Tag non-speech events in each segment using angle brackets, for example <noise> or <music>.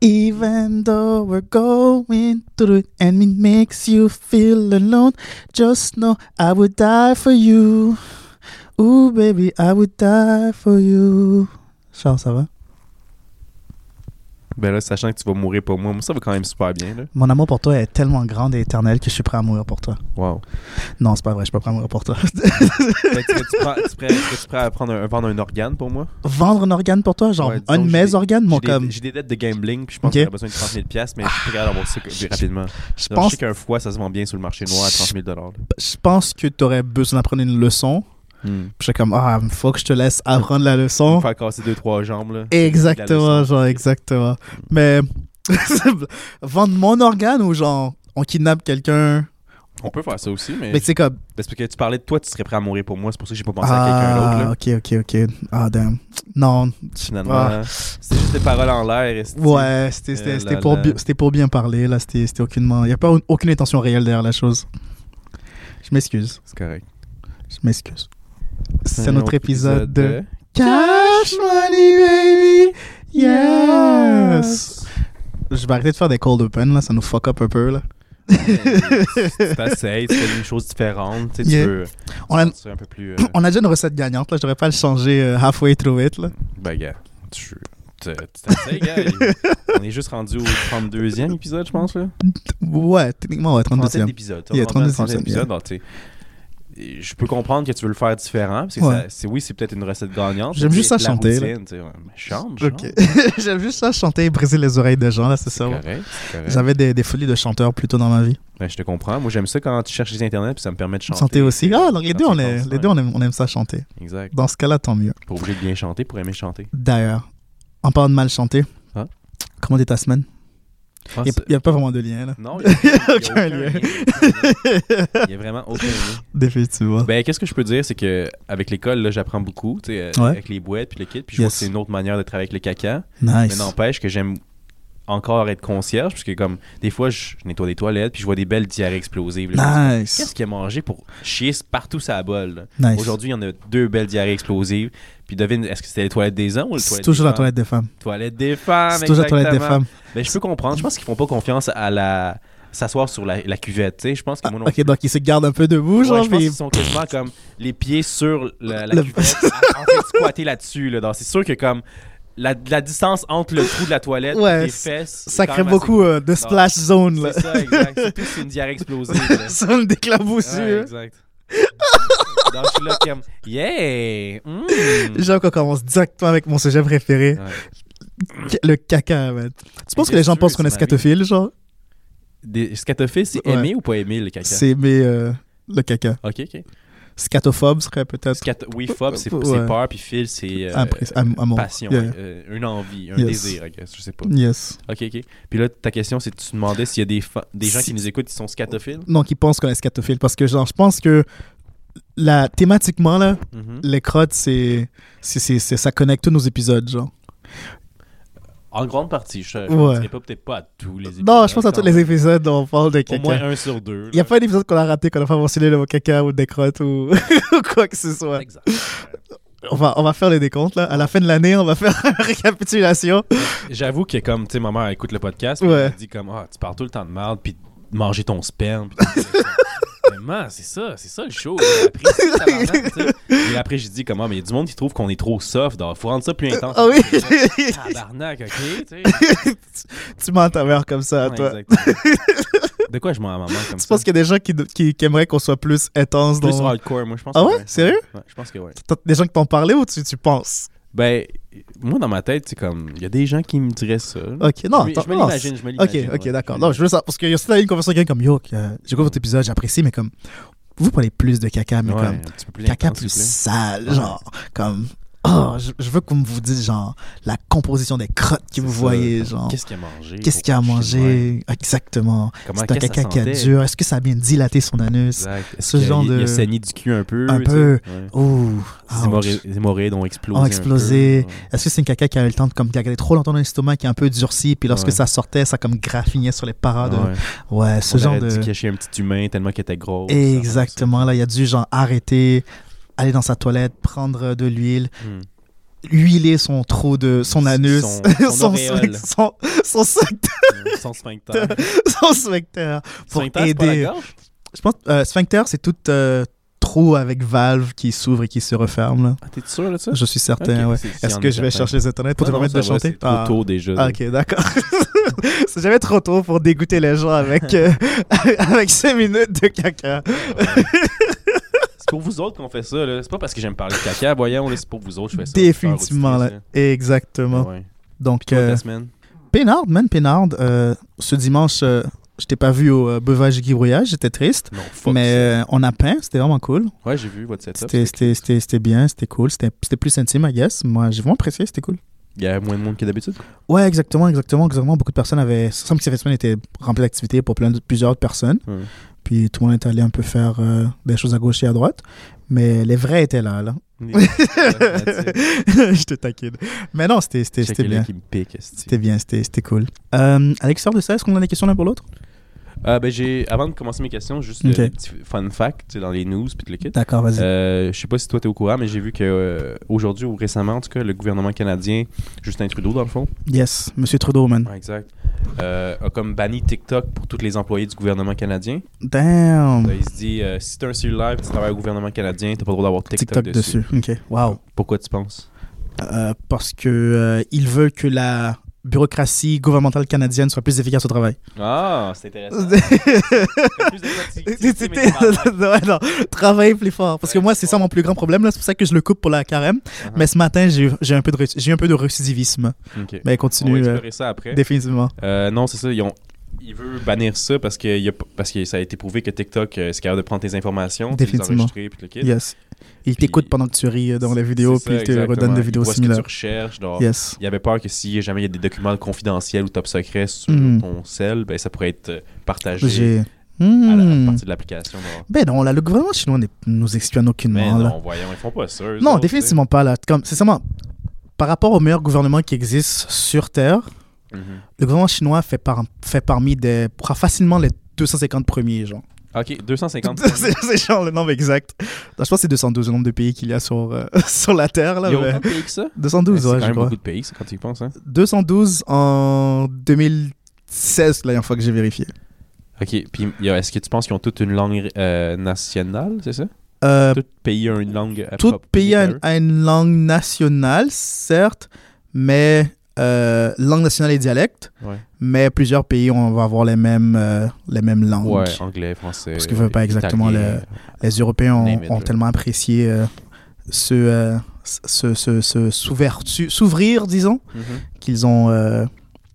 Even though we're going through it and it makes you feel alone, just know I would die for you. Ooh, baby, I would die for you. Charles, ça va? Ben là, sachant que tu vas mourir pour moi, moi ça va quand même super bien. Là. Mon amour pour toi est tellement grand et éternel que je suis prêt à mourir pour toi. Wow. Non, c'est pas vrai, je suis pas prêt à mourir pour toi. <laughs> Tu, tu, prends- tu prêt, tu prêt à prendre un, vendre un organe pour moi? Vendre un organe pour toi? Genre, Ouais, un de que j'ai mes des- organes? Mon J'ai des- comme. J'ai des dettes de gambling, puis je pense Ok. que j'aurais besoin de 30 000 piastres, mais je suis prêt à avoir ça que- rapidement. Je pense, sais qu'un foie, ça se vend bien sur le marché noir à 30 000 là. je pense que tu aurais besoin d'apprendre une leçon. Hmm. Puis j'étais comme, ah, faut que je te laisse apprendre la Me leçon. faire casser deux, trois jambes, là. Exactement, genre, exactement. Mais, <laughs> vendre mon organe ou genre, on kidnappe quelqu'un. On peut faire ça aussi, mais. Mais c'est comme, parce que tu parlais de toi, tu serais prêt à mourir pour moi, c'est pour ça que j'ai pas pensé à quelqu'un d'autre, ah, ok, ok, ok. Ah, damn. Non, Finalement, Ah. c'était juste des paroles en l'air. ouais, c'était Euh, pour, bi- pour bien parler, là, c'était aucunement. Il n'y a pas aucune intention réelle derrière la chose. Je m'excuse, C'est correct. je m'excuse. C'est notre épisode de Cash Money Baby Yes Je vais arrêter de faire des cold open là, ça nous fuck up un peu là. t'essayes, tu fais une chose différente, tu sais, Yeah. tu veux. On a, C'est un peu plus. euh, <clears throat> on a déjà une recette gagnante là, je devrais pas le changer euh, halfway through it là. Ben, gars, tu t'essayes, gars. <laughs> On est juste rendu au 32e épisode, je pense, là. Ouais, techniquement ouais, 37 32e. épisodes. Il y a 32e, 37 Je peux comprendre que tu veux le faire différent, parce que Ouais. ça- c'est, oui, c'est peut-être une recette gagnante. J'aime juste ça chanter, routine, tu sais, ouais, mais chante, chante. J'aime juste ça chanter et briser les oreilles des gens là, c'est C'est ça. correct, c'est correct. J'avais des, des folies de chanteur plutôt dans ma vie. Ben, je te comprends. Moi, j'aime ça quand tu cherches les internets, puis ça me permet de chanter. Chanter aussi. Ah, donc les deux, on, est, les deux on, aime, on aime ça chanter. Exact. Dans ce cas-là, tant mieux. Pas obligé de bien chanter pour aimer chanter. D'ailleurs, en parlant de mal chanter, Ah. comment est ta semaine? Il n'y a, pas vraiment de lien là. Non, il n'y a, <laughs> a Aucun lien. Il <laughs> n'y a vraiment aucun lien. Définitivement. Ben, qu'est-ce que je peux dire, c'est que avec l'école, là, j'apprends beaucoup, tu sais, euh, Ouais. avec les boîtes puis le kit, puis je vois que c'est une autre manière de travailler avec le caca. Mais nice. n'empêche que j'aime encore être concierge, parce que comme des fois, je, je nettoie des toilettes, puis je vois des belles diarrhées explosives. là. Nice. Qu'est-ce qu'il a mangé pour chier partout sa bol? là? Nice. Aujourd'hui, il y en a deux belles diarrhées explosives. Puis devine, est-ce que c'était les toilettes des hommes ou les C'est toilettes toujours des la femmes? toilette des femmes. Toilette des femmes, C'est toujours la toilette des femmes. Ben, je peux comprendre. Je pense qu'ils font pas confiance à la s'asseoir sur la, la cuvette, tu sais. Je pense que moi non Ah, Ok, donc ils se gardent un peu debout, Ouais, genre. je pense puis- qu'ils sont quasiment comme les pieds sur la, la Le- cuvette, en train de <laughs> squatter là-dessus. Là. C'est sûr que comme la, la distance entre le trou de la toilette Ouais, et les fesses. Ça crée beaucoup euh, de splash zone là. C'est ça, exact. Surtout si c'est une diarrhée explosive. Ça <laughs> me Ouais, d'éclaboussure. exact. <laughs> Donc, je suis là comme, yeah! mm. Genre qu'on commence directement avec mon sujet préféré, Ouais. le caca, man. Tu penses que les gens pensent qu'on est scatophile, genre? Des scatophiles, c'est Ouais. aimer ou pas aimer le caca? C'est mais euh, le caca. Ok, ok. Scatophobe serait peut-être. Oui, phobe, c'est Ouais. peur, puis fil, c'est euh, passion, Yeah. euh, une envie, un Yes. désir, I guess, je sais pas. Yes. Ok, ok. Puis là, ta question, c'est tu demandais s'il y a des, fa- des gens Si- qui nous écoutent qui sont scatophiles? Donc ils pensent qu'on est scatophile parce que genre je pense que la thématiquement là, Mhm. les crottes c'est ça connecte tous nos épisodes genre. En grande partie, je ne Ouais. pas peut-être pas à tous les épisodes. Non, je pense à tous les épisodes où on parle de Au caca. moins un sur deux. Il n'y a pas un épisode qu'on a raté qu'on n'a pas mentionné le mot caca ou des crottes ou, <laughs> ou quoi que ce soit. Exact. On va, on va faire les décomptes là. À la fin de l'année, on va faire <laughs> une récapitulation. J'avoue que comme, tu sais, ma mère écoute le podcast, Ouais. elle dit comme, ah, tu parles tout le temps de merde, puis de manger ton sperme. puis. <laughs> Vraiment, c'est ça, c'est ça le show. Tu. Et après, j'ai dit comment, mais il y a du monde qui trouve qu'on est trop soft, donc faut rendre ça plus intense. Ah oui. Tabarnak, ok, tu sais. <laughs> tu mens ta mère comme ça, à toi. De quoi je mens à maman comme Tu ça? penses qu'il y a des gens qui, qui, qui aimeraient qu'on soit plus intense Plus dans... hardcore, moi, je pense. Ah ouais? Sérieux? Ouais, je pense que ouais. T'as des gens qui t'ont parlé ou tu, tu penses? Ben, moi, dans ma tête, c'est comme, il y a des gens qui me diraient ça. Ok, non, je je me non, l'imagine, je me Ok, l'imagine. ok, ouais. d'accord. Non, je veux ça parce que si t'as eu une conversation avec quelqu'un comme Yo, euh, j'écoute votre épisode, j'apprécie, mais comme vous parlez plus de caca, mais Ouais, comme un petit peu plus caca intense, plus vous sale, Ouais. genre comme oh, je, je veux que vous vous dites genre la composition des crottes que vous ça. voyez, genre Qu'est-ce qu'il a mangé? qu'est-ce qu'il a mangé? Exactement. C'est un caca qui a dur. Est-ce que ça a bien dilaté son anus? Ce genre il- de- Il a saigné du cul un peu. Un peu. Ouais. Ouh, Les hémorroïdes- ont explosé. Ont explosé. ouais. Est-ce que c'est une caca qui a eu le temps de comme garder trop longtemps dans l'estomac, qui est un peu durci, puis lorsque Ouais. ça sortait, ça comme graffinait sur les parois de. Ouais. Ce On genre de. dû cacher un petit humain tellement qu'il était gros. Exactement. Là, il a dû genre arrêter, aller dans sa toilette, prendre de l'huile, Hmm. huiler son trou de son anus, Son- <laughs> son son, son, sphincter, Son sphincter. <laughs> son sphincter. Pour Sphincter, aider. Je pense euh, sphincter, c'est tout euh, trou avec valve qui s'ouvre et qui se referme. Là. Ah, T'es sûr de ça? Je suis certain, Ok, ouais. c'est- s'il y Est-ce que je vais certain. chercher les internets pour te Non, non, permettre de va, chanter? trop tôt déjà. Ah, ok, d'accord. <laughs> c'est jamais trop tôt pour dégoûter les gens avec, euh, avec 5 minutes de caca. C'est pour vous autres qu'on fait ça, là. C'est pas parce que j'aime parler de caca, voyons, là, c'est pour vous autres que je fais ça. Définitivement, là. Exactement. Ouais. Donc, Toi, euh, ta semaine? Pénard, man, Pénard, euh, ce dimanche, euh, je t'ai pas vu au Beuvage et Guibrouillage, j'étais triste. Non, fuck mais on a peint, c'était vraiment cool. Ouais, j'ai vu votre setup. C'était- C'était c'était- c'était bien, c'était cool. C'était c'était plus intime, I guess. Moi, j'ai vraiment apprécié, c'était cool. Il y a moins de monde que d'habitude? Ouais, exactement, exactement, exactement. Beaucoup de personnes avaient. Ça semble que cette semaine était remplie d'activités pour plein de, plusieurs personnes. Puis tout le monde est allé un peu faire euh, des choses à gauche et à droite. Mais les vrais étaient là, là. <laughs> je te taquine. Mais non, c'était bien. C'était bien, c'était c'était cool. Euh, à l'extérieur de ça, est-ce qu'on a des questions l'un pour l'autre? Ah, ben, j'ai, avant de commencer mes questions, juste euh, petit fun fact, tu dans les news puis le kit. D'accord, vas-y. Euh, je sais pas si toi t'es au courant, mais j'ai vu que euh, aujourd'hui ou récemment, en tout cas, le gouvernement canadien, Justin Trudeau dans le fond, Yes, Monsieur Trudeau, man. exact, euh, a comme banni TikTok pour tous les employés du gouvernement canadien. Damn. Là, il se dit, euh, si t'as un cellulaire tu travailles au gouvernement canadien, t'as pas le droit d'avoir TikTok, TikTok dessus. Ok, wow. Pourquoi tu penses? Euh, parce que euh, il veut que la bureaucratie gouvernementale canadienne soit plus efficace au travail. Ah, c'est intéressant. <laughs> <laughs> ouais, non, travailler plus fort. Parce que moi, c'est ça mon plus grand problème. là. C'est pour ça que je le coupe pour la carême. Uh-huh. Mais ce matin, j'ai eu- un peu de j'ai eu un peu de récidivisme. Mais On va continue. euh, explorer ça après. définitivement. Euh, non, c'est ça. Ils ont... Il veut bannir ça parce que, il y a... parce que ça a été prouvé que TikTok, euh, c'est capable de prendre tes informations, de les Définitivement. enregistrer puis le kit. Yes. Il t'écoute pendant que tu ris euh, dans la vidéo, puis il te redonne des Il vidéos similaires. recherches. genre, Yes. Il y avait peur que si jamais il y a des documents confidentiels ou top secrets sur Mhm. ton cell, ben, ça pourrait être euh, partagé à la Hmm. partie de l'application. Ben non, là, le gouvernement chinois n'est- nous espionne aucunement. Mais là. non, voyons, ils font pas ça. Non, autres, définitivement pas. Là. Comme, c'est seulement par rapport au meilleur gouvernement qui existe sur Terre. Mhm. le gouvernement chinois fait, par, fait parmi des. prend facilement les 250 premiers, genre. Ok, 250. <laughs> c'est c'est genre le nombre exact. Je pense que c'est 212 le nombre de pays qu'il y a sur, euh, <laughs> sur la Terre. Là, Il y a mais- autant de pays que ça? 212, c'est ouais, quand je même beaucoup de pays, quand tu y penses. Hein? 212 en 2016, la dernière fois que j'ai vérifié. Ok, puis est-ce que tu penses qu'ils ont toute une langue euh, nationale, c'est ça? Euh, Tout pays a une langue tout pays a une langue nationale, certes, mais euh, langue nationale et dialecte. Ouais. Mais plusieurs pays, on va avoir les mêmes, euh, les mêmes langues. Ouais, anglais, français. Parce qu'ils veulent pas exactement italien. Les Européens ont, tellement apprécié euh, ce, euh, ce, ce, ce s'ouvertu- s'ouvrir, disons, Mhm. qu'ils ont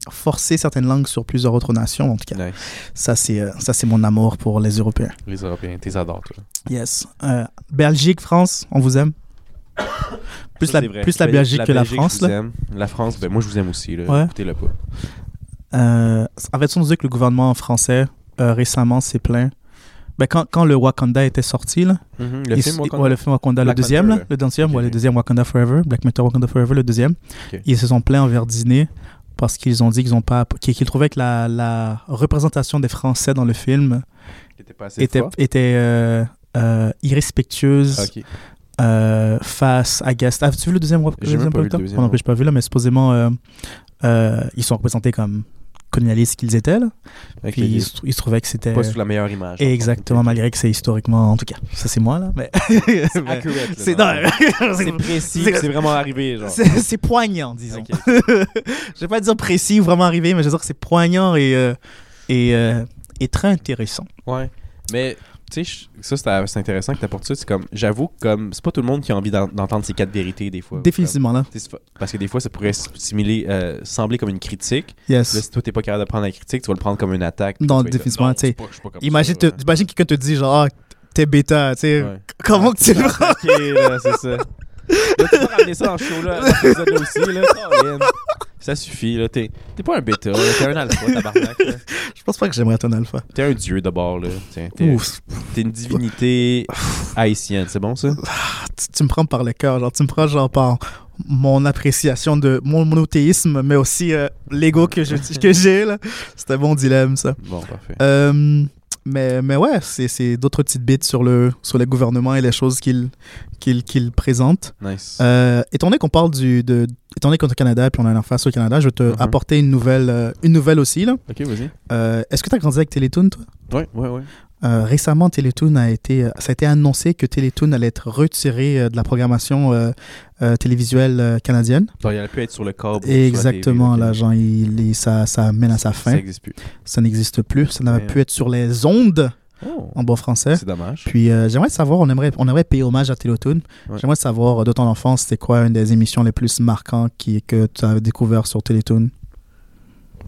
forcé certaines langues sur plusieurs autres nations. En tout cas, Nice. ça, c'est ça, c'est mon amour pour les Européens. Les Européens, t'es adores, toi. Yes. Belgique, France, on vous aime. <coughs> Plus, Ça, la, plus la Ben, Belgique que la France. je vous Là. aime. La France, ben moi je vous aime aussi. Là. Ouais. Écoutez-le pas. Euh, en fait, on dit que le gouvernement français euh, récemment s'est plaint. Ben, quand, quand le Wakanda était sorti, là, Mhm, Le il- film, il- Wakanda? ouais, le film Wakanda, Black le deuxième, là, le deuxième, ouais, le deuxième Wakanda Forever, Black Panther Wakanda Forever, le deuxième. Ils se sont plaints envers Disney parce qu'ils ont dit qu'ils ont pas, qu'ils trouvaient que la, la représentation des Français dans le film était pas assez était, euh, euh, irrespectueuse. Euh, face à J'ai même pas vu le deuxième, non. plus, j'ai pas vu là, mais supposément euh, euh, ils sont représentés comme colonialistes qu'ils étaient là. Puis ils, se- trouvaient que c'était Pas sous la meilleure image. en exactement fait. malgré que c'est historiquement en tout cas ça c'est moi là mais C'est précis, c'est- vraiment arrivé. C'est poignant disons Ok. <laughs> je vais pas dire précis ou vraiment arrivé mais je veux dire que c'est poignant et et, et très intéressant Ouais. Mais, tu sais, je- ça, c'est intéressant que tu apportes ça. C'est comme, j'avoue, comme, c'est pas tout le monde qui a envie d'en- d'entendre ces quatre vérités, des fois. définitivement là Comme, parce que des fois, ça pourrait simuler, euh, sembler comme une critique. yes Là, si toi, t'es pas capable de prendre la critique, tu vas le prendre comme une attaque. Non, définitivement, tu sais, imagine ça, te- imagine quelqu'un te dit genre ah, t'es bêta tu sais Ouais. comment Ah, que tu le prends? <laughs> Ok, c'est ça. Là, tu peux ramener ça dans le show, là, aussi. <laughs> Ça suffit, là. T'es pas un bêta, là. T'es un alpha, tabarnak, là. <laughs> je pense pas que j'aimerais être un alpha T'es un dieu d'abord, là. Tiens, T'es Ouf, t'es une divinité haïtienne, c'est bon, ça? tu, tu me prends par le cœur genre tu me prends genre par mon appréciation de mon monothéisme mais aussi euh, l'ego que je que j'ai là c'est un bon dilemme ça Bon, parfait. Euh, Mais, mais ouais, c'est c'est d'autres petites bits sur le, sur le gouvernement et les choses qu'il qu'il présente. Nice. Euh, étant donné qu'on parle du. De, étant donné qu'on est au Canada puis on a une face au Canada, je vais te Mhm. apporter une nouvelle, euh, une nouvelle aussi. là. ok, vas-y. Euh, Est-ce que tu as grandi avec Télétoon, toi? Ouais, ouais, ouais. Euh, récemment, Télétoon a été, ça a été annoncé que Télétoon allait être retiré euh, de la programmation euh, euh, télévisuelle euh, canadienne. Donc, il aurait pu être sur le câble. Exactement, là, genre, il, il- ça, ça mène à sa Ça fin. n'existe plus. Ça n'existe plus. Ça n'avait Ouais. pu être sur les ondes, Oh, en bon français. c'est dommage. Puis euh, j'aimerais savoir, on aimerait, on aimerait payer hommage à Télétoon. Ouais. J'aimerais savoir euh, de ton enfance, c'était quoi une des émissions les plus marquantes qui, que tu as découvert sur Télétoon?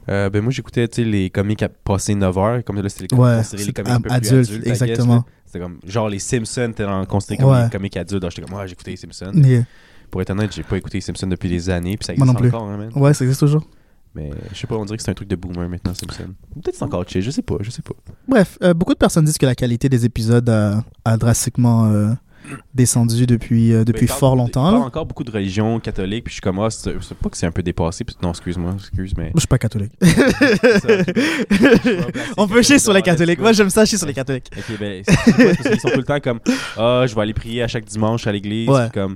Euh, ben moi j'écoutais les comiques à passer 9 heures comme là c'était les Ouais, les comiques un peu plus adulte, adultes, I guess, exactement. c'était comme genre les Simpsons étaient en- considérés comme les comiques adultes donc j'étais comme ouais j'écoutais les Simpsons Yeah. pour être honnête j'ai pas écouté les Simpsons depuis des années puis ça Moi existe non plus. encore hein, man. Ouais, ça existe toujours. mais je sais pas on dirait que c'est un truc de boomer maintenant Simpsons Ou peut-être c'est encore chill je sais pas je sais pas Bref, euh, beaucoup de personnes disent que la qualité des épisodes a, a drastiquement euh, descendu depuis, euh, depuis il parle- fort il longtemps. parle là. encore beaucoup de religion catholique puis je suis comme ah c'est pas que c'est un peu dépassé puis- non excuse-moi excuse mais Moi, je suis pas catholique. <laughs> Ça, On peut chier sur les catholiques. Moi, j'aime ça chier sur les catholiques. Ok, ben, parce qu'ils sont tout le temps comme Ah, je vais aller prier à chaque dimanche à l'église. Ouais. Comme,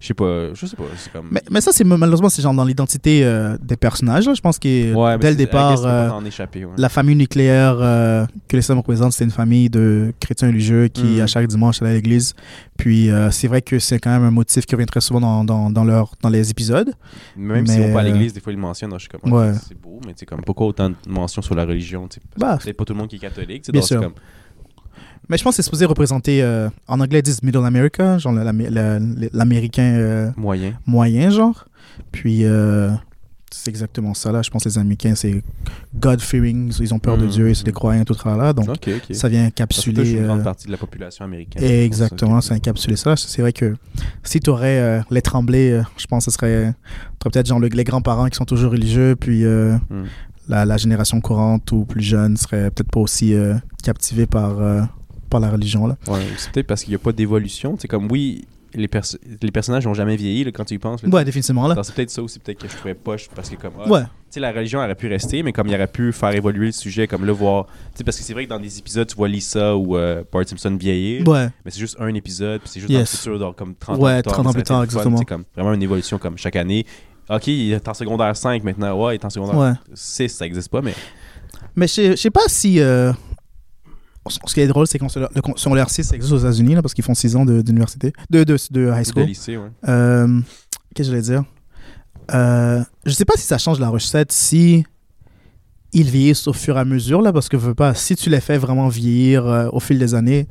je sais pas, je sais pas. Comme. Mais, mais ça, c'est malheureusement, c'est genre dans l'identité euh, des personnages. là. Je pense que Ouais, dès le départ, euh, en échapper. Ouais. la famille nucléaire euh, que les Sommes représentent, c'est une famille de chrétiens religieux qui, Mm. à chaque dimanche, allait à l'église. Puis euh, c'est vrai que c'est quand même un motif qui revient très souvent dans, dans, dans, leur, dans les épisodes. Même si mais, on va à l'église, des fois ils le mentionnent. Je suis comme, Ouais. c'est beau, mais comme, pourquoi autant de mentions sur la religion Bah, C'est pas tout le monde qui est catholique. Bien donc sûr. comme, Mais je pense que c'est supposé représenter, euh, en anglais, ils disent Middle America, genre l'américain euh, moyen. moyen, genre. Puis euh, c'est exactement ça, là. Je pense que les Américains, c'est God-fearing, ils ont peur de Mm. Dieu, c'est des croyants, tout ça là. Donc ça vient encapsuler. une grande partie de la population américaine. Exactement, c'est c'est encapsulé ça. C'est vrai que si tu aurais les tremblés, je pense que ce serait peut-être genre le- les grands-parents qui sont toujours religieux, puis Hmm. la, la génération courante ou plus jeune serait peut-être pas aussi captivée par, par la religion. Là. Ouais, c'est peut-être parce qu'il n'y a pas d'évolution. C'est comme, oui, les, perso- les personnages n'ont jamais vieilli là, quand tu y penses. là. Ouais, définitivement. C'est peut-être ça aussi, peut-être que je trouvais poche parce que comme ah, Ouais, tu sais la religion aurait pu rester mais comme il aurait pu faire évoluer le sujet comme le voir tu sais parce que c'est vrai que dans des épisodes tu vois Lisa ou euh, Bart Simpson vieillir ouais. mais c'est juste un épisode puis c'est juste Yes. dans le futur genre, comme 30 Ouais, ans plus tard 30 ans plus tard, exactement. sais, comme vraiment une évolution comme chaque année ok il est en secondaire 5 maintenant ouais il est en secondaire Ouais. 6 ça existe pas mais Mais je sais pas si. euh, Ce qui est drôle, c'est le secondaire 6 ça existe aux États-Unis, parce qu'ils font 6 ans de- d'université, de, de, de high de school. lycée ouais Euh, Qu'est-ce que je voulais dire? Euh, Je sais pas si ça change la recette si ils vieillissent au fur et à mesure, là, parce que veux pas, si tu les fais vraiment vieillir euh, au fil des années,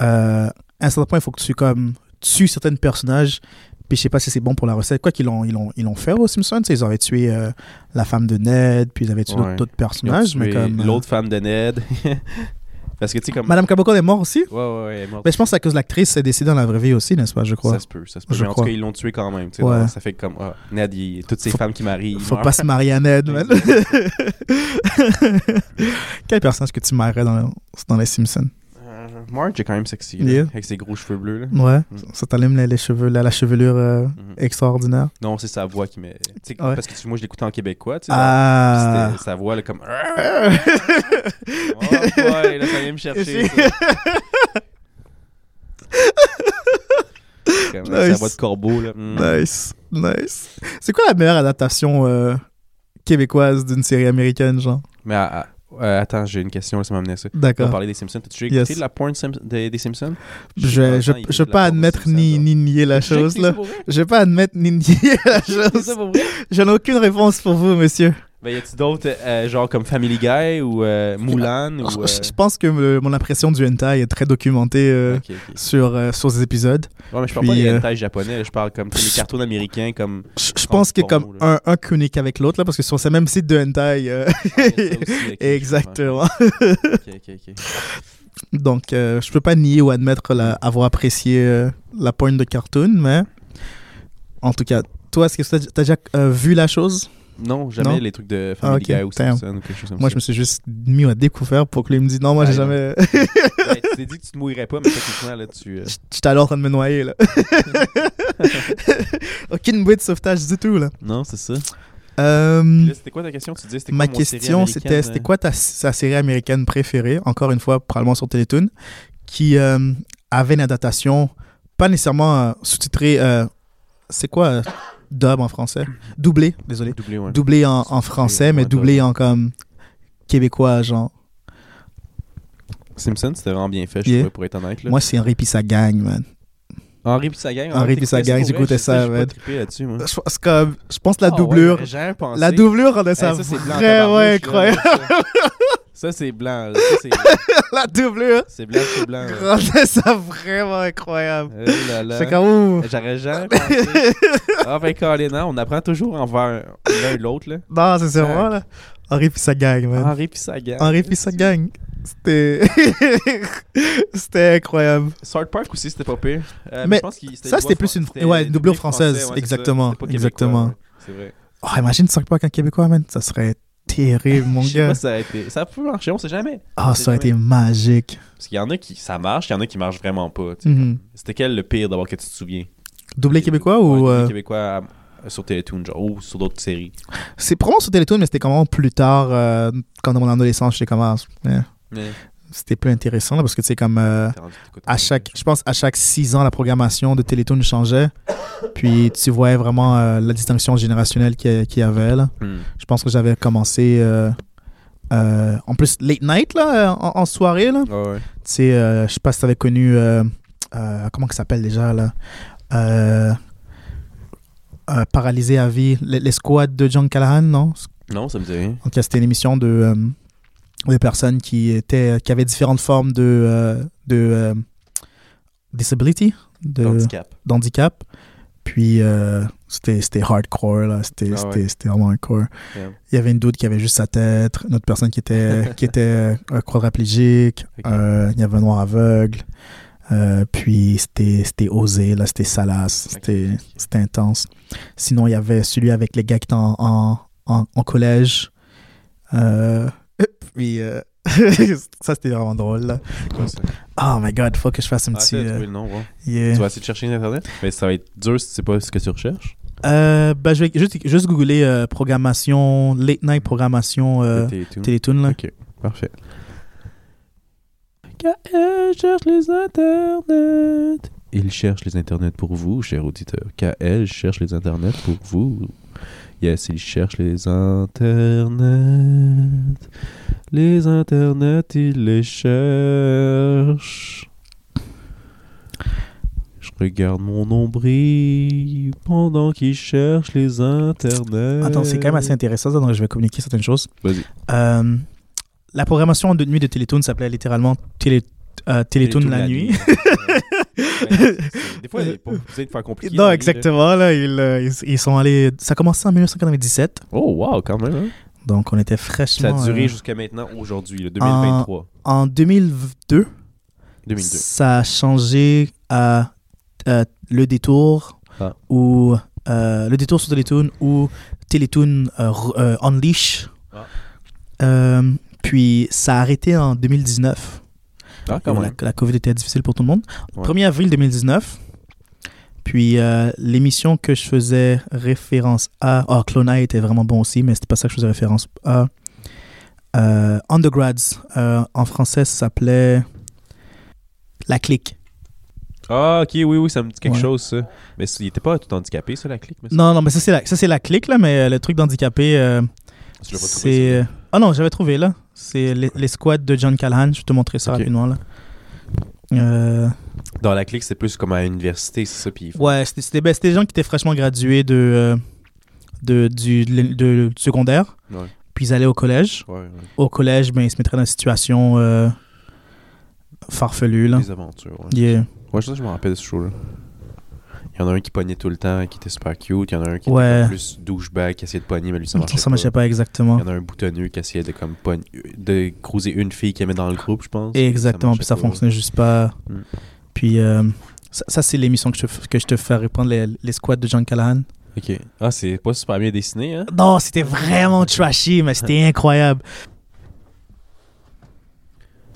euh, à un certain point, il faut que tu comme tues certains personnages. Puis je sais pas si c'est bon pour la recette. Quoi qu'ils l'ont ils l'ont ils l'ont fait aux Simpsons, ils auraient tué euh, la femme de Ned, puis ils avaient tué Ouais. d'autres- personnages, mais euh, l'autre femme de Ned <laughs> parce que tu sais comme Madame Cabocon est morte aussi? ouais ouais ouais elle est morte. Mais je pense que c'est à cause de l'actrice s'est décédée dans la vraie vie aussi, n'est-ce pas, je crois. ça se peut ça se peut Je mais en tout cas ils l'ont tué quand même tu sais, Ouais. donc ça fait comme ah, Ned il- toutes ces Faut- femmes qui marient ils Faut meurent. pas se marier à Ned, man. <laughs> <laughs> Quel personnage que tu marierais dans, dans les Simpsons? Marge est quand même sexy, là, Yeah. avec ses gros cheveux bleus. Là. Ouais, Mm. ça t'allume les, les cheveux, la, la chevelure euh, Mhm. extraordinaire. Non, c'est sa voix qui met. tu sais, Ouais. Parce que tu- moi, je l'écoutais en québécois, tu sais. Ah. C'était sa voix, là, comme. <laughs> oh, boy, là, ça vient me chercher. ça. Comme, Sa Nice. voix de corbeau, là. Mm. Nice, nice. C'est quoi la meilleure adaptation euh, québécoise d'une série américaine, genre? Mais ah, euh, attends, j'ai une question, là, ça m'a amené à ça. On va D'accord. parler des Simpsons. T'as-tu Yes. écouté de la porn des, des Simpsons? Je, sais je, pas, je, je pas admettre ni, ni nier la chose, là. Je vais pas admettre ni <laughs> nier la chose. ça pour vrai? J'en ai aucune réponse pour vous, monsieur. Ben, y a-tu d'autres, euh, genre comme Family Guy ou euh, Mulan ou. Je, euh, je pense que euh, mon impression du hentai est très documentée sur, sur ces épisodes. Ouais, mais je parle Puis, pas des hentai japonais, je parle comme les cartoons américains comme. Je, je pense que porno, comme là. un, un avec l'autre, là, parce que sur ce même site de hentai. Ah, y aussi, <laughs> Exactement. Donc, je peux pas nier ou admettre la, avoir apprécié la pointe de cartoon, mais en tout cas, toi, est-ce que tu as, déjà vu la chose? Non, jamais Non? les trucs de Family Ah, ok, Guy ou. Simpson ou quelque chose comme Moi, ça. je me suis juste mis à découvert pour que lui me dise non, moi, j'ai Ah, jamais. Ouais, <laughs> tu t'es dit que tu te mouillerais pas, mais techniquement, là, tu. euh, J'étais alors en train de me noyer, là. <laughs> Aucune bouée de sauvetage du tout, là. Non, c'est ça. Euh, c'était quoi ta question? Tu quoi ma question, c'était c'était quoi ta, série américaine préférée, encore une fois, probablement sur Télétoon, qui euh, avait une adaptation, pas nécessairement euh, sous-titrée, euh, c'est quoi euh, dub en français Doublé, désolé. Doublé, ouais. Doublé en, en français, mais ouais, doublé en comme québécois, genre. Simpson, c'était vraiment bien fait, je Yeah. trouvais, pour être honnête. Là. Moi, c'est Henri pis sa gang, man. Henri pis sa gang. Henri ouais, pis sa gang, vrai? j'écoutais ça, man. trippé là-dessus, moi. Je pense, comme, je pense la Ah ouais, doublure. pensé. la doublure rendait ça, Hey, ça, c'est blanc, vraiment tabarnouche, incroyable. <laughs> ça. C'est blanc. là. Ça, c'est- <laughs> la doublure c'est blanc, c'est blanc. rendait ça vraiment incroyable. Là là. C'est comme, ouh. J'aurais jamais pensé. Ah, ben, Colin, hein, on apprend toujours envers l'un et l'autre, là. Non, c'est vraiment, là. Henri pis sa gang, man. Henri pis sa gang. Henri pis sa gang. C'était. <laughs> C'était incroyable. South Park aussi, c'était pas pire. Euh, Mais je pense qu'il- ça, c'était plus fran- une- ouais, une doublure française, ouais, exactement, exactement. C'est vrai. Oh, imagine South Park en québécois, man. Ça serait terrible, mon <laughs> gars. pas ça a été. Ça peut marcher, on sait jamais. Ah, ça aurait été magique. Parce qu'il y en a qui ça marche, il y en a qui marchent vraiment pas. Mhm. C'était quel le pire d'abord que tu te souviens? Doublé québécois Ouais, ou. doublé euh, québécois à- sur Télétoon, genre, ou sur d'autres séries. C'est probablement sur Télétoon, mais c'était comment plus tard, euh, quand dans mon adolescence, j'étais comme. ah, eh, Mais C'était plus intéressant, là, parce que tu sais, comme. euh, que à chaque, je pense à chaque six ans, la programmation de Télétoon changeait. Puis tu voyais vraiment euh, la distinction générationnelle qu'il y avait. Là. Hmm. Je pense que j'avais commencé. euh, en plus, late night, là, en, en soirée. Là. Ouais. Tu sais, je sais pas si tu avais connu. comment ça s'appelle déjà là Paralysé à vie. Les, les squads de John Callahan, non? Non, ça me dit rien. donc, c'était une émission de, euh, de personnes qui, étaient, qui avaient différentes formes de, euh, de euh, disability, de- Handicap. d'handicap. Puis, euh, c'était c'était hardcore, là. C'était Ah c'était- ouais. c'était vraiment hardcore. Yeah. Il y avait une doute qui avait juste sa tête, une autre personne qui était, qui <laughs> était euh, quadraplégique, euh, il y avait un noir aveugle. Puis, c'était c'était osé, là. C'était salace. C'était Ok. c'était intense. Sinon, il y avait celui avec les gars qui étaient en, en, en, en collège. Euh, puis, euh, <laughs> ça, c'était vraiment drôle, là. Oh my god, faut que je fasse un Ah, petit. euh, le nom, ouais. yeah. Tu vas essayer de chercher sur Internet? Mais ça va être dur si tu sais pas ce que tu recherches. Euh, ben, je vais juste, juste googler euh, programmation, late night programmation euh, Télétoon. Télétoon, là. Ok, parfait. KL cherche les internets. Il cherche les internets pour vous, cher auditeur. KL cherche les internets pour vous. Yes, il cherche les internets. Les internets, il les cherche. Je regarde mon nombril pendant qu'il cherche les internets. Attends, c'est quand même assez intéressant, ça, donc je vais communiquer certaines choses. Vas-y. Euh, la programmation de nuit de Télétoon s'appelait littéralement Télé, euh, Télétoon la, nuit. <laughs> Des fois, il est pas obligé de faire compliqué. non, la vie, là. exactement. Là, ils, euh, ils, ils sont allés. Ça a commencé en 1997, Oh, wow, quand même. hein. donc on était Ça fraîchement. a duré euh, jusqu'à maintenant, aujourd'hui, le 2023. En 2002, 2002. ça a changé à le détour Ah. ou euh, le détour sur Télétoon ou Télétoon Unleash. Ah. Puis ça a arrêté en 2019. Ah, quand la, COVID était difficile pour tout le monde. Ouais. 1er avril 2019. Puis euh, l'émission que je faisais référence à. Oh, Clona était vraiment bon aussi, mais c'était pas ça que je faisais référence à. Euh, Undergrads, euh, en français, ça s'appelait La Clique. Ah, ok, oui, oui, ça me dit quelque Ouais. chose, ça. Mais il était pas tout handicapé, ça, la clique? Mais ça, Non, non, mais ça c'est la, ça, la clique, là, mais le truc d'handicapé, c'est. Ah non, j'avais trouvé là. C'est les, les squads de John Callahan. Je vais te montrer ça rapidement là. Euh, Dans la clique, c'est plus comme à l'université, c'est ça. Puis Ouais, c'était c'était ben, c'était des gens qui étaient fraîchement gradués de, euh, de, du, de, secondaire. Ouais. Puis ils allaient au collège. Ouais, ouais. Au collège, ben, ils se mettraient dans une situation euh, farfelue. Là. Des aventures, ouais. Yeah. Ouais, je, je me rappelle de ce show-là. Il y en a un qui pognait tout le temps, qui était super cute. Il y en a un qui Ouais. était plus douchebag, qui essayait de pogner, mais lui, ça marchait Ça marchait pas exactement. Il y en a un boutonneux qui essayait de comme pogner- de cruiser une fille qu'il aimait dans le groupe, je pense. Exactement, marchait puis ça pas. fonctionnait juste pas. Mm. Puis euh, ça, ça, c'est l'émission que je, te- que je te fais reprendre, les, les squads de John Callahan. Ok. Ah, c'est pas super bien dessiné, hein? Non, c'était vraiment trashy, mais c'était <laughs> incroyable.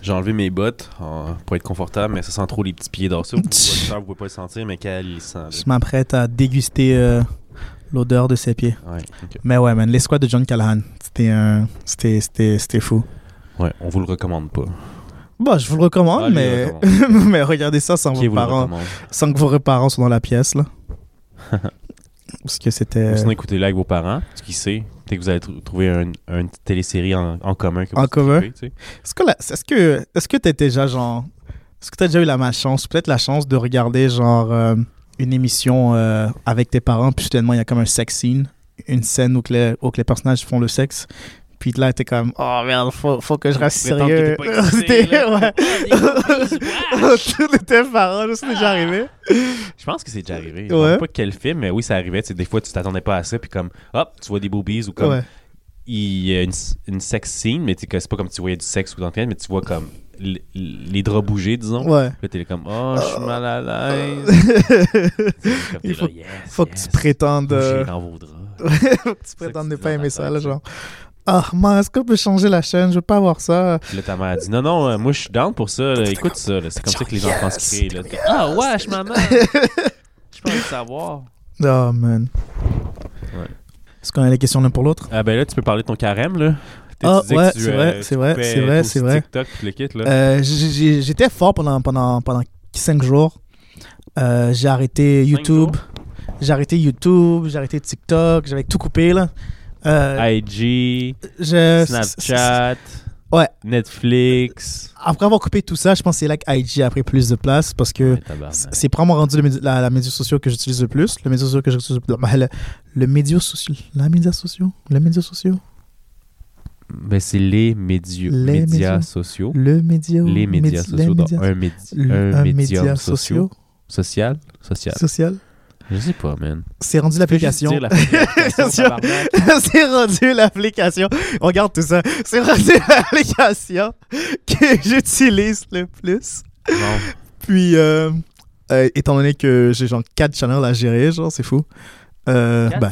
J'ai enlevé mes bottes en- pour être confortable, mais ça sent trop les petits pieds ça. <laughs> Vous, pouvez pas le sentir, mais qu'elle il sent. Je m'apprête à déguster euh, L'odeur de ses pieds. Ouais. Mais ouais, man, l'escouade de John Callahan, c'était un... c'était, fou. Ouais, on vous le recommande pas. Bon, je vous le recommande, Ah, mais... <laughs> mais regardez ça sans Qui vos parents, sans que vos parents soient dans la pièce, là. <laughs> Parce que c'était... Sinon, écoutez-le avec vos parents. Ce qui sait, peut-être que vous allez tr- trouver un, une télésérie en, en commun. que En commun? trouvez, tu sais. Est-ce que, est-ce que, est-ce que t'as déjà genre, est-ce que t'as déjà eu la malchance, peut-être la chance de regarder genre euh, une émission euh, avec tes parents, puis soudainement il y a comme un sex scene, une scène où que les, où que les personnages font le sexe, puis là t'es comme, oh merde, faut, faut que je reste sérieux. C'était- <laughs> ouais. Tous tes parents, là, c'est déjà arrivé. Je pense que c'est déjà arrivé. Je Ouais. sais pas quel film, mais oui, ça arrivait. Des fois, tu t'attendais pas à ça, puis comme, hop, tu vois des boobies ou comme, Ouais. il y a une, une sex scene, mais c'est pas comme tu voyais du sexe ou dans le film, mais tu vois comme les draps bouger, disons. Ouais. Là, t'es comme, oh, je suis mal à l'aise. <laughs> Comme Il faut- là, yes, Faut que tu prétendes, euh, dans vos draps. <laughs> faut que tu prétendes ne pas aimer ça, là, genre. Ah, man, est-ce qu'on peut changer la chaîne? Je veux pas voir ça. Là, ta mère a dit, non, non, euh, moi, je suis down pour ça. là. Écoute ça. là. C'est comme ça que les enfants se créent. Là. T'es, Ah, wesh, maman. <laughs> Je peux le savoir. Oh, man. Ouais. Est-ce qu'on a des questions l'un pour l'autre? Ah, ben là, tu peux parler de ton carême, là. Ah, que ouais, tu, c'est euh, vrai, c'est vrai, c'est vrai, c'est sur vrai. TikTok, le kit, là? Euh, J'étais fort pendant, pendant, pendant 5 jours. Euh, j'ai arrêté YouTube. J'ai arrêté YouTube, j'ai arrêté TikTok, j'avais tout coupé là. Euh, IG, je- Snapchat, Ouais. Netflix. Après avoir coupé tout ça, je pense que c'est là que IG a pris plus de place parce que c'est probablement rendu le la, la média social que j'utilise le plus. Le média social que j'utilise le plus. Le, le média social. La média social. Le média social. Ben, c'est les, médias Les médias médias. sociaux. Le média. Les médias médi- sociaux. les médias- un, médi- un, un médium média social. social. Social? Social. Je sais pas, man. C'est rendu l'application. <laughs> <laughs> c'est rendu l'application. On regarde tout ça. C'est rendu <laughs> l'application que j'utilise le plus. Non. Puis, euh, euh, étant donné que j'ai genre 4 channels à gérer, genre, c'est fou. Euh, ben?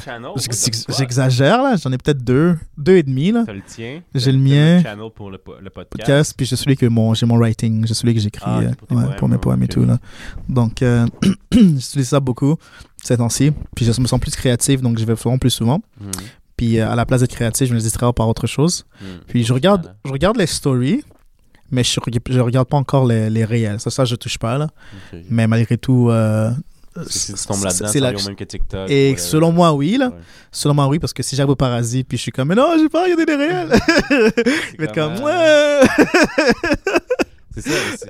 J'exagère, là. J'en ai peut-être deux. Deux et demi, là. T'as le tien. J'ai le mien. channel pour le, po- le podcast. Podcast, puis j'ai celui que mon, j'ai mon writing, j'ai celui que j'écris Ah, euh, pour tes ouais, poèmes, pour mes poèmes et tout. Là. Donc, euh, <clears throat> j'utilise ça beaucoup ces temps-ci. Puis je me sens plus créatif, donc je vais vraiment plus souvent. Hmm, Puis à la place d'être créatif, je me distrais par autre chose. hmm. Puis je regarde, je regarde les stories, mais je, je regarde pas encore les, les réels. Ça, ça, je touche pas, là. Mais malgré tout. euh, Tu là-dedans, c'est la- même que TikTok. Et whatever. selon moi, oui, là. Ouais. Selon moi, oui, parce que si j'arrive au paradis, puis je suis comme, mais non, j'ai pas regardé les réels. Je vais être comme, ouais. C'est ça.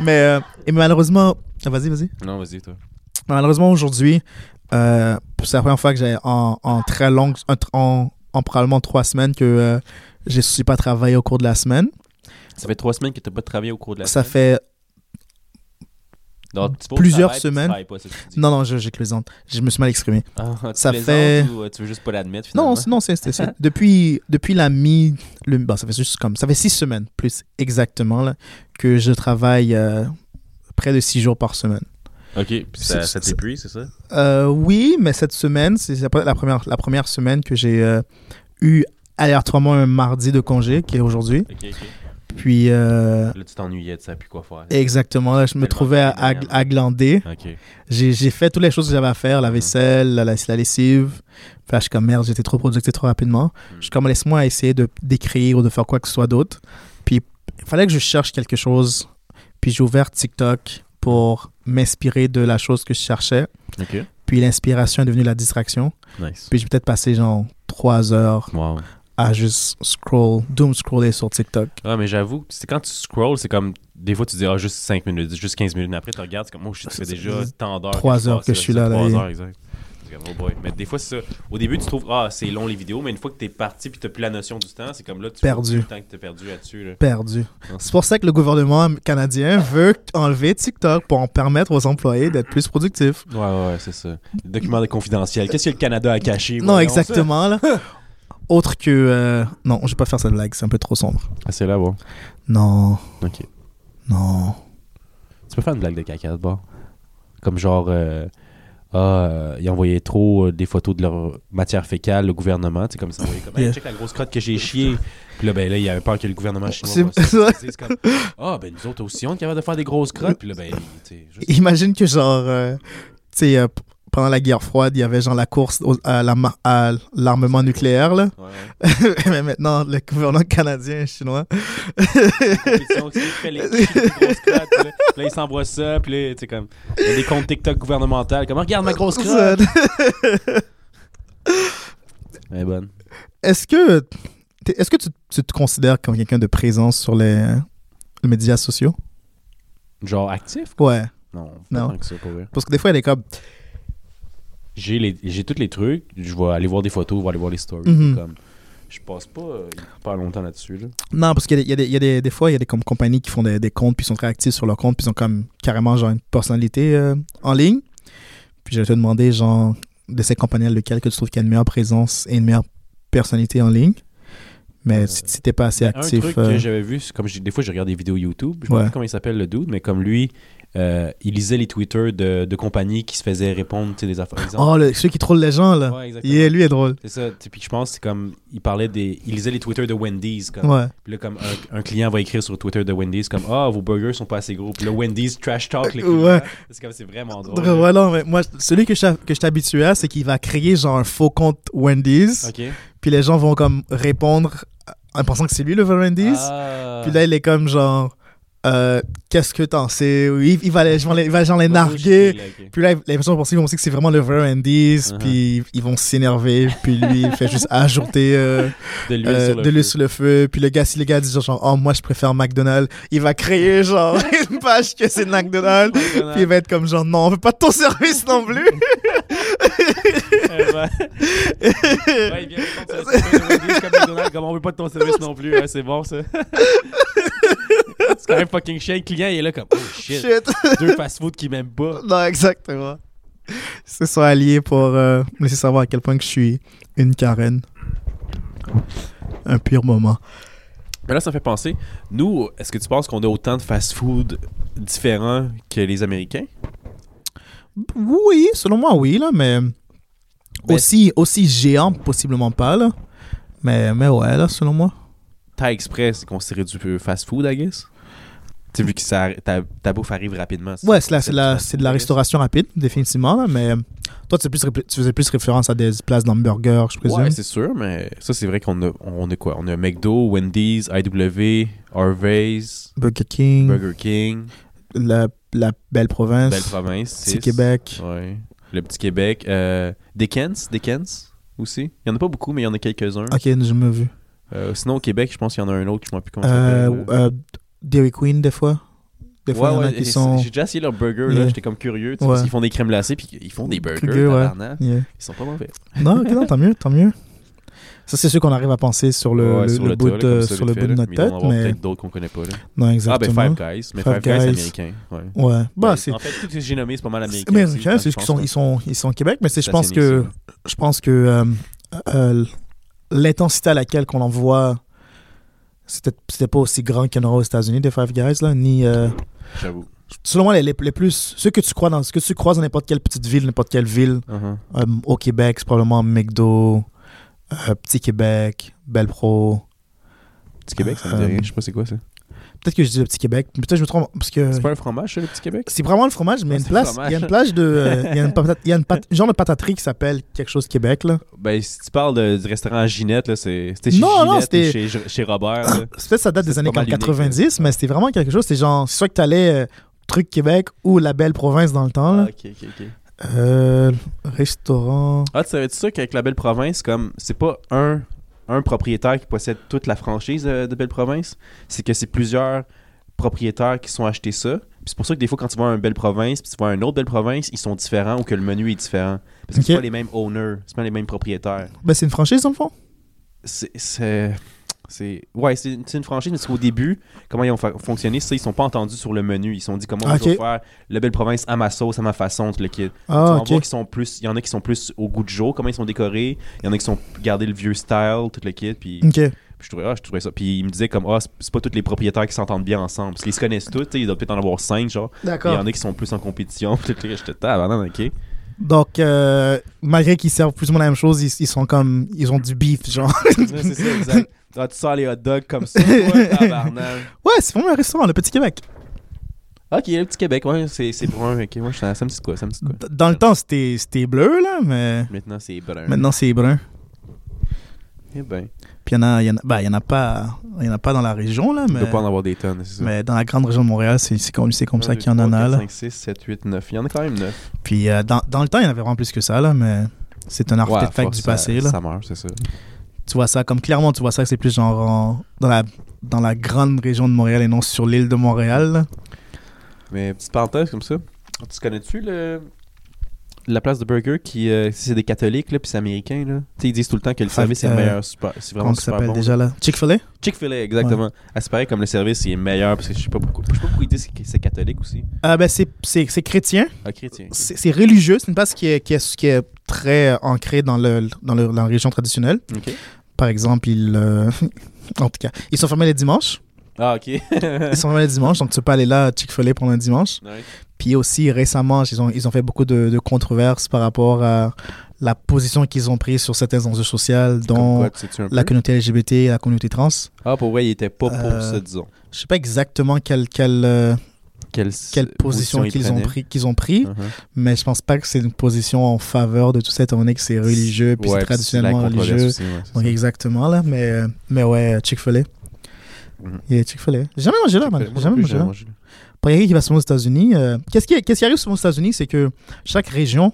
mais, <laughs> euh, et malheureusement, ah, vas-y, vas-y. Non, vas-y, toi. Malheureusement, aujourd'hui, euh, c'est la première fois que j'ai en, en très longue, en, en, en probablement trois semaines que euh, je ne suis pas travaillé au cours de la semaine. Ça fait trois semaines que t'as pas travaillé au cours de la Ça semaine? fait. Au plusieurs travail, puis tu semaines. pas, tu. Non, non, je, je plaisante. Je me suis mal exprimé. Ah, ça fait- Ou euh, tu veux juste pas l'admettre, Non, non, c'est <laughs> depuis, depuis la mi. Le, bon, ça fait juste comme. Ça fait six semaines, plus exactement, là, que je travaille euh, près de six jours par semaine. Ok, puis ça, C'est- ça c'est- t'épuise, c'est ça? Euh, oui, mais cette semaine, c'est la la première, la première semaine que j'ai euh, eu aléatoirement un mardi de congé, qui est aujourd'hui. Ok, ok. Puis, euh, Là, tu t'ennuyais de ça, puis quoi faire? exactement, là, je me trouvais à, à, glander. Ok. J'ai fait toutes les choses que j'avais à faire, la Mhm. vaisselle, la, la, la lessive. Puis là, je suis comme merde, j'étais trop productif trop rapidement. Mhm. Je suis comme laisse-moi essayer de d'écrire ou de faire quoi que ce soit d'autre. Puis il fallait que je cherche quelque chose. Puis j'ai ouvert TikTok pour m'inspirer de la chose que je cherchais. Ok. Puis l'inspiration est devenue la distraction. Nice. Puis j'ai peut-être passé genre trois heures Wow. À juste scroll, doom scroller sur TikTok. Ah, mais j'avoue, c'est quand tu scrolls, c'est comme. Des fois, tu dis, ah, juste 5 minutes, juste 15 minutes. Après, tu regardes, c'est comme, ça fait C'est- déjà tant d'heures. trois je heures passe que je suis là, c'est là, Trois et- heures, exact. Oh boy. Mais des fois, ça. Au début, tu trouves, ah, c'est long les vidéos, mais une fois que t'es parti puis t'as plus la notion du temps, c'est comme là, tu Perdu. le temps que t'as perdu là-dessus. Là. Perdu. Non. C'est pour ça que le gouvernement canadien veut enlever TikTok pour en permettre aux employés d'être plus productifs. Ouais, ouais, c'est ça. Le document de confidentiel. Qu'est-ce que le Canada a caché? Non, exactement. Là. <laughs> Autre que... euh, Non, je vais pas faire cette blague, c'est un peu trop sombre. Ah, c'est là, bon. Non, Ok. non. Tu peux faire une blague de caca de bord. Comme genre, euh, ah, euh, ils envoyaient trop euh, des photos de leur matière fécale, le gouvernement. Tu sais, comme ça, envoyait comme, hey, Yeah. check la grosse crotte que j'ai chié. Puis là, ben là, il y avait peur que le gouvernement chinois. C'est- voit ça. comme, ah, ben nous autres aussi, on est capable de faire des grosses crottes. Puis là, ben, tu sais, juste. Imagine que genre... euh, tu sais, euh, p- pendant la guerre froide, il y avait genre la course à la l'armement nucléaire, là. Ouais. <laughs> Mais maintenant, le gouvernement canadien et chinois. fait les les crottes. Là, ils s'envoient ça. Puis là, tu sais, comme. Il y a des comptes TikTok gouvernementaux. Comme, regarde ma grosse crotte. <laughs> Elle est bonne. Est-ce que, est-ce que tu, tu te considères comme quelqu'un de présence sur les, les médias sociaux? Genre actif? Ouais. Non, pas Non. tant que ça, pour vrai. Parce que des fois, il est comme. J'ai les- j'ai tous les trucs. Je vais aller voir des photos, je vais aller voir les stories. Mhm. Comme, je passe pas euh, pas longtemps là-dessus. Là. Non, parce qu'il y a, des- il y a des, des, fois, il y a des comme, compagnies qui font des, des comptes, puis sont très actifs sur leur compte, puis ils ont comme carrément genre une personnalité euh, en ligne. Puis je vais te demander, genre, de ces compagnies lequel que tu trouves qu'il y a une meilleure présence et une meilleure personnalité en ligne. Mais Euh, si, si t'es pas assez Un actif. truc euh, que j'avais vu, comme des fois je regarde des vidéos YouTube, je sais Ouais. pas comment il s'appelle le dude, mais comme lui, euh, il lisait les Twitter de, de compagnies qui se faisaient répondre tu sais, des affaires. exemple. Oh, le, celui qui troll les gens, là. Ouais, exactement. Yeah, lui est drôle. C'est ça. Puis je pense c'est comme. Il parlait des. Il lisait les Twitter de Wendy's. Comme, Ouais. Puis là, comme un, un client va écrire sur le Twitter de Wendy's, comme Ah, vos burgers sont pas assez gros. Puis là, Wendy's trash talk le client. Ouais. C'est comme c'est vraiment drôle. Ouais, non, mais moi, celui que je que je habitué à, c'est qu'il va créer genre un faux compte Wendy's, Ok. puis les gens vont comme répondre en pensant que c'est lui le vrai Wendy's. Ah. Puis là, il est comme genre, euh, qu'est-ce que t'en sais? Il, il va, les- genre, les- il va genre les Ouais, narguer. là. Puis là, les personnes vont penser vont penser que c'est vraiment le vrai Wendy's, Uh-huh. puis ils vont s'énerver, puis lui, il fait juste ajouter euh, De l'huile euh, sur sur le feu. Puis le gars, si le gars dit genre, oh, moi, je préfère McDonald's, il va créer genre <laughs> une page que c'est McDonald's. <laughs> McDonald's. Puis il va être comme genre, non, on veut pas de ton service non plus. <laughs> Ouais, il vient répondre sur le Twitter de Wendy's comme McDonald's, comme on veut pas de ton service non plus. Ouais, c'est bon ça. c'est quand même fucking chiant. Le client il est là comme Oh shit. Shit. Deux fast-food qui m'aiment pas. non, exactement. Ils se sont alliés pour euh, me laisser savoir à quel point que je suis une Karen. Un pire moment. Mais là, ça me fait penser. Nous, est-ce que tu penses qu'on a autant de fast-food différents que les Américains? Oui, selon moi, oui, là, Mais- aussi, aussi géant, possiblement pas, là. Mais, mais ouais, là, selon moi. Thai Express, c'est considéré du peu fast-food, I guess? Tu vu que ça, ta, ta bouffe arrive rapidement. Ouais, c'est c'est la, c'est de la restauration rapide, définitivement, là, mais toi, tu, plus, faisais plus référence à des places d'hamburgers, je présume. Ouais, c'est sûr, mais ça, c'est vrai qu'on a, on a quoi? On a McDo, Wendy's, IW, Harvey's, Burger King, Burger King, la, la belle province, Belle Province, six. Québec. Ouais. Le Petit Québec. Euh, Dickens, Dickens aussi. Il y en a pas beaucoup, mais il y en a quelques-uns. Ok, j'ai jamais vu. Euh, sinon, au Québec, je pense qu'il y en a un autre, je ne sais plus comment Euh, s'appelle. Dairy Queen, des fois. Des fois, il y en a qui j'ai- sont. J'ai déjà essayé leur burger, là. J'étais comme curieux. tu sais, Ouais. Parce qu'ils font des crèmes glacées, puis ils font des burgers, ouais. Ils sont pas mauvais. Non, non, tant mieux, tant mieux. Ça, c'est sûr qu'on arrive à penser sur le, Ouais, le- sur le le bout, de, sur le fait, bout de notre Mais il doit y en tête, mais. peut-être d'autres qu'on connaît pas, là. Non, Ah, ben exactement. Five Guys. Mais Five Five, Guys, c'est américain. Ouais. Ouais, bah, c'est. En fait, tous ces que j'ai c'est pas mal américain. Mais aussi, américains, c'est qu'ils sont, ils sont, ils sont au Québec, mais c'est, je pense que, je pense que l'intensité à laquelle qu'on envoie, c'était, c'était pas aussi grand qu'il y en aura aux États-Unis des Five Guys là, ni. euh, J'avoue. selon moi, les, les, les plus, ceux que tu crois dans, ce que tu croises dans n'importe quelle petite ville, n'importe quelle ville, Uh-huh. euh, au Québec, c'est probablement McDo, euh, Petit Québec, Belle Pro. Petit Québec, ça me dit Euh, rien. Je sais pas c'est quoi ça. Peut-être que je dis le Petit Québec, peut-être que je me trompe parce que. C'est pas un fromage, ça, le Petit Québec? C'est vraiment le fromage, mais il y a une c'est place, il y a une plage de, euh, il y a une <laughs> patate- il y a une pat- genre de pataterie qui s'appelle quelque chose Québec là. Ben, si tu parles de- du restaurant Ginette, là, c'est- c'était chez Non, non, Ginette c'était- ou chez, chez Robert. là. <coughs> Peut-être ça date des C'est années pas mal comme unique, 90, là. mais c'était vraiment quelque chose. C'était genre, c'est soit que t'allais euh, truc Québec ou la belle province dans le temps là. Ah, ok, ok, ok. Euh, restaurant. Ah, tu savais-tu ça qu'avec la Belle Province, comme c'est pas un, un propriétaire qui possède toute la franchise euh, de Belle Province, c'est que c'est plusieurs propriétaires qui sont achetés ça. Puis c'est pour ça que des fois, quand tu vois un Belle Province, puis tu vois un autre Belle Province, ils sont différents ou que le menu est différent. Parce que c'est Ok. pas les mêmes owners, c'est pas les mêmes propriétaires. Ben c'est une franchise dans le fond? C'est. c'est- c'est- Ouais, c'est une, franchise, mais c'est qu'au début, comment ils ont fonctionné, c'est ils sont pas entendus sur le menu. Ils se sont dit comment Ah, je vais ok. faire le Belle Province à ma sauce, à ma façon, tout le kit. Ah vas ok. voir qu'ils sont plus. Il y en a qui sont plus au goût de jour, comment ils sont décorés. Il y en a qui sont gardés le vieux style, tout le kit. Puis, Ok. puis je, trouvais, ah, je trouvais ça. Puis il me disait comme, ah, c'est- pas tous les propriétaires qui s'entendent bien ensemble. Parce qu'ils se connaissent tous, il doit peut-être en avoir cinq, genre. Il y en a qui sont plus en compétition. <laughs> J'étais tabarnak, ok. Donc euh, malgré qu'ils servent plus ou moins la même chose, ils, ils sont comme, ils ont du beef genre. C'est ça, exact. <laughs> Ah, tu sors les hot dogs comme ça, <laughs> tabarnak. ouais, c'est vraiment un restaurant, le Petit Québec. Ok, le petit Québec, ouais, c'est c'est brun. Ok, ouais, ça ça me dit de quoi, ça me dit quoi. D- Dans le temps, c'était c'était bleu, là, mais Maintenant, c'est brun. maintenant, c'est brun. Eh ben, Puis il y en a, il y en a, bah, il y en a pas, il y en a pas dans la région, là, il mais, doit pas en avoir des tonnes, c'est ça. mais dans la grande région de Montréal, c'est c'est comme, c'est comme ça qu'il y en a, là. 5, 6, 7, 8, 9. Il y en a quand même 9. Puis euh, dans, dans le temps, il y en avait vraiment plus que ça, là, mais c'est un artefact du passé, là. Ça meurt, c'est ça. Tu vois ça, comme clairement, tu vois ça, que c'est plus genre en- dans, la, dans la grande région de Montréal et non sur l'île de Montréal. là. Mais petite parenthèse comme ça. Tu connais-tu le... la place de burger qui. euh, c'est des catholiques, là, puis c'est américain, là? Tu sais, ils disent tout le temps que le Ah, service est euh, meilleur. Super, c'est vraiment Comment super s'appelle bon. déjà, là? Chick-fil-A? Chick-fil-A, exactement. Ah, c'est pareil comme le service il est meilleur parce que je sais pas pourquoi. Je sais pas pourquoi ils disent que c'est catholique aussi. Ah, ben, c'est- c'est c'est chrétien. Ah, chrétien. C'est c'est religieux. C'est une place qui est, qui est, qui est très euh, ancrée dans, le, dans, le- dans la région traditionnelle. Ok. Par exemple, ils, euh, <laughs> en tout cas, ils sont fermés les dimanches. Ah, ok. Ils sont fermés les dimanches, donc tu peux pas aller là à Chick-fil-A pendant un dimanche. Ouais. Puis aussi, récemment, ils ont, ils ont fait beaucoup de, de controverses par rapport à la position qu'ils ont prise sur certains enjeux sociaux, dont quoi, la communauté LGBT et la communauté trans. Ah, pour vrai, il était pas pour Euh, ça, disons. Je sais pas exactement quelle, quelle, euh, Quelle, quelle position il qu'ils ont pris, qu'ils ont pris Uh-huh. mais je pense pas que c'est une position en faveur de tout ça, étant donné que c'est religieux, puis Ouais, c'est traditionnellement religieux. aussi, ouais, Donc ça. exactement, là, mais, euh, mais ouais, Chick-fil-A. Il y a Chick-fil-A. J'ai jamais mangé là, man. J'ai jamais mangé là. Pour quelqu'un qui va souvent aux États-Unis, euh, qu'est-ce qui, qu'est-ce qui arrive souvent aux États-Unis, c'est que chaque région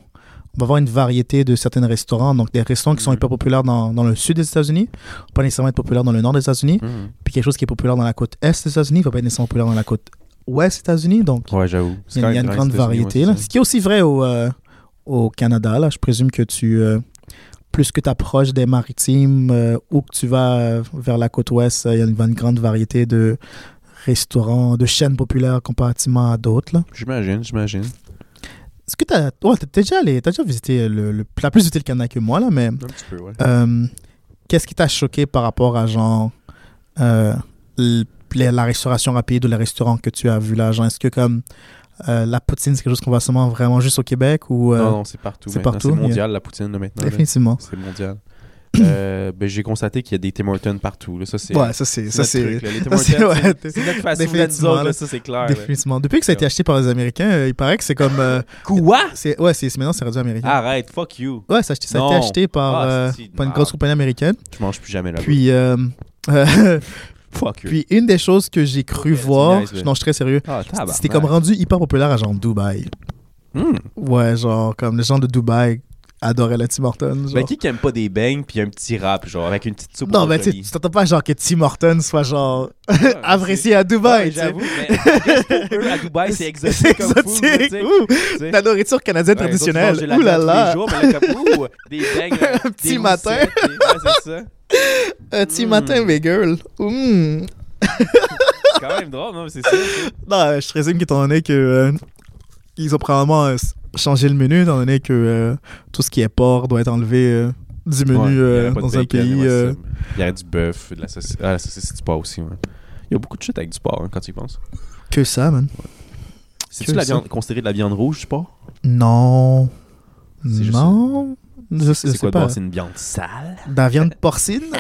on va avoir une variété de certains restaurants. Donc, des restaurants qui sont Mhm. hyper populaires dans, dans le sud des États-Unis, pas nécessairement être populaires dans le nord des États-Unis. Mhm. Puis quelque chose qui est populaire dans la côte est des États-Unis va pas être nécessairement populaire dans la côte ouest États-Unis. Donc, Ouais, j'avoue. il y a, une grande variété. Là. Ce qui est aussi vrai au, euh, au Canada. Là. Je présume que tu, euh, plus que tu approches des maritimes euh, ou que tu vas vers la côte ouest, il y a une, une grande variété de restaurants, de chaînes populaires comparativement à d'autres. J'imagine, j'imagine. Est-ce que tu as, déjà, allé- t'as déjà visité le, le, t'as plus visité le Canada que moi, là, mais Un petit peu, ouais. qu'est-ce qui t'a choqué par rapport à genre la restauration rapide ou les restaurants que tu as vu là genre, Est-ce que comme euh, la poutine, c'est quelque chose qu'on voit seulement vraiment juste au Québec ou euh, non, non, c'est partout. c'est partout, C'est a- mondial, la poutine, là, maintenant. là. définitivement C'est mondial. <clears throat> Euh, ben, j'ai constaté qu'il y a des Tim Hortons partout. Là. Ça, c'est Ouais, ça c'est ça c'est là. <laughs> C'est- notre là, là. ça, c'est clair. là. définitivement. Depuis que ça a été acheté par les Américains, il paraît que c'est comme Quoi? c'est ouais, c'est maintenant c'est rendu américain. Arrête, fuck you. Ouais, ça, a acheté- ça a été acheté par, Ah, par une grosse compagnie américaine. Je mange plus jamais là. Puis <laughs> fuck you. puis une des choses que j'ai cru voir, non, je suis très sérieux. Ah. C'était comme rendu hyper populaire à genre Dubaï. Hmm. Ouais, genre comme les gens de Dubaï adoraient le Tim Hortons. Ben, qui qui aime pas des beignes puis un petit rap, genre, avec une petite soupe non, mais tu t'attends pas genre que Tim Hortons soit genre <laughs> Ouais, apprécié à Dubaï. J'avoue, mais eux, à Dubaï, c'est <laughs> exotique comme food, là, sais. la nourriture canadienne Ouais, traditionnelle. la Ouh là là. mais des beignes, <laughs> Un petit matin. ouais, c'est ça. <laughs> Un petit Mm. matin, mes girls. Mm. <laughs> C'est quand même drôle, non? mais C'est ça. ça. Non, je présume qu'étant donné que euh, ils ont probablement euh, changé le menu, étant donné que euh, tout ce qui est porc doit être enlevé euh, du menu Ouais, euh, dans un pays. ouais, euh. Il y aurait du bœuf, de la saucisse. Ah, la saucisse, c'est du porc aussi, ouais. Il y a beaucoup de shit avec du porc, hein, quand tu y penses. que ça, man. C'est-tu Que la viande, considéré de la viande rouge, du porc? Non. C'est juste- Non. Je sais, je C'est quoi de pas. C'est une viande sale? De la viande porcine? <laughs>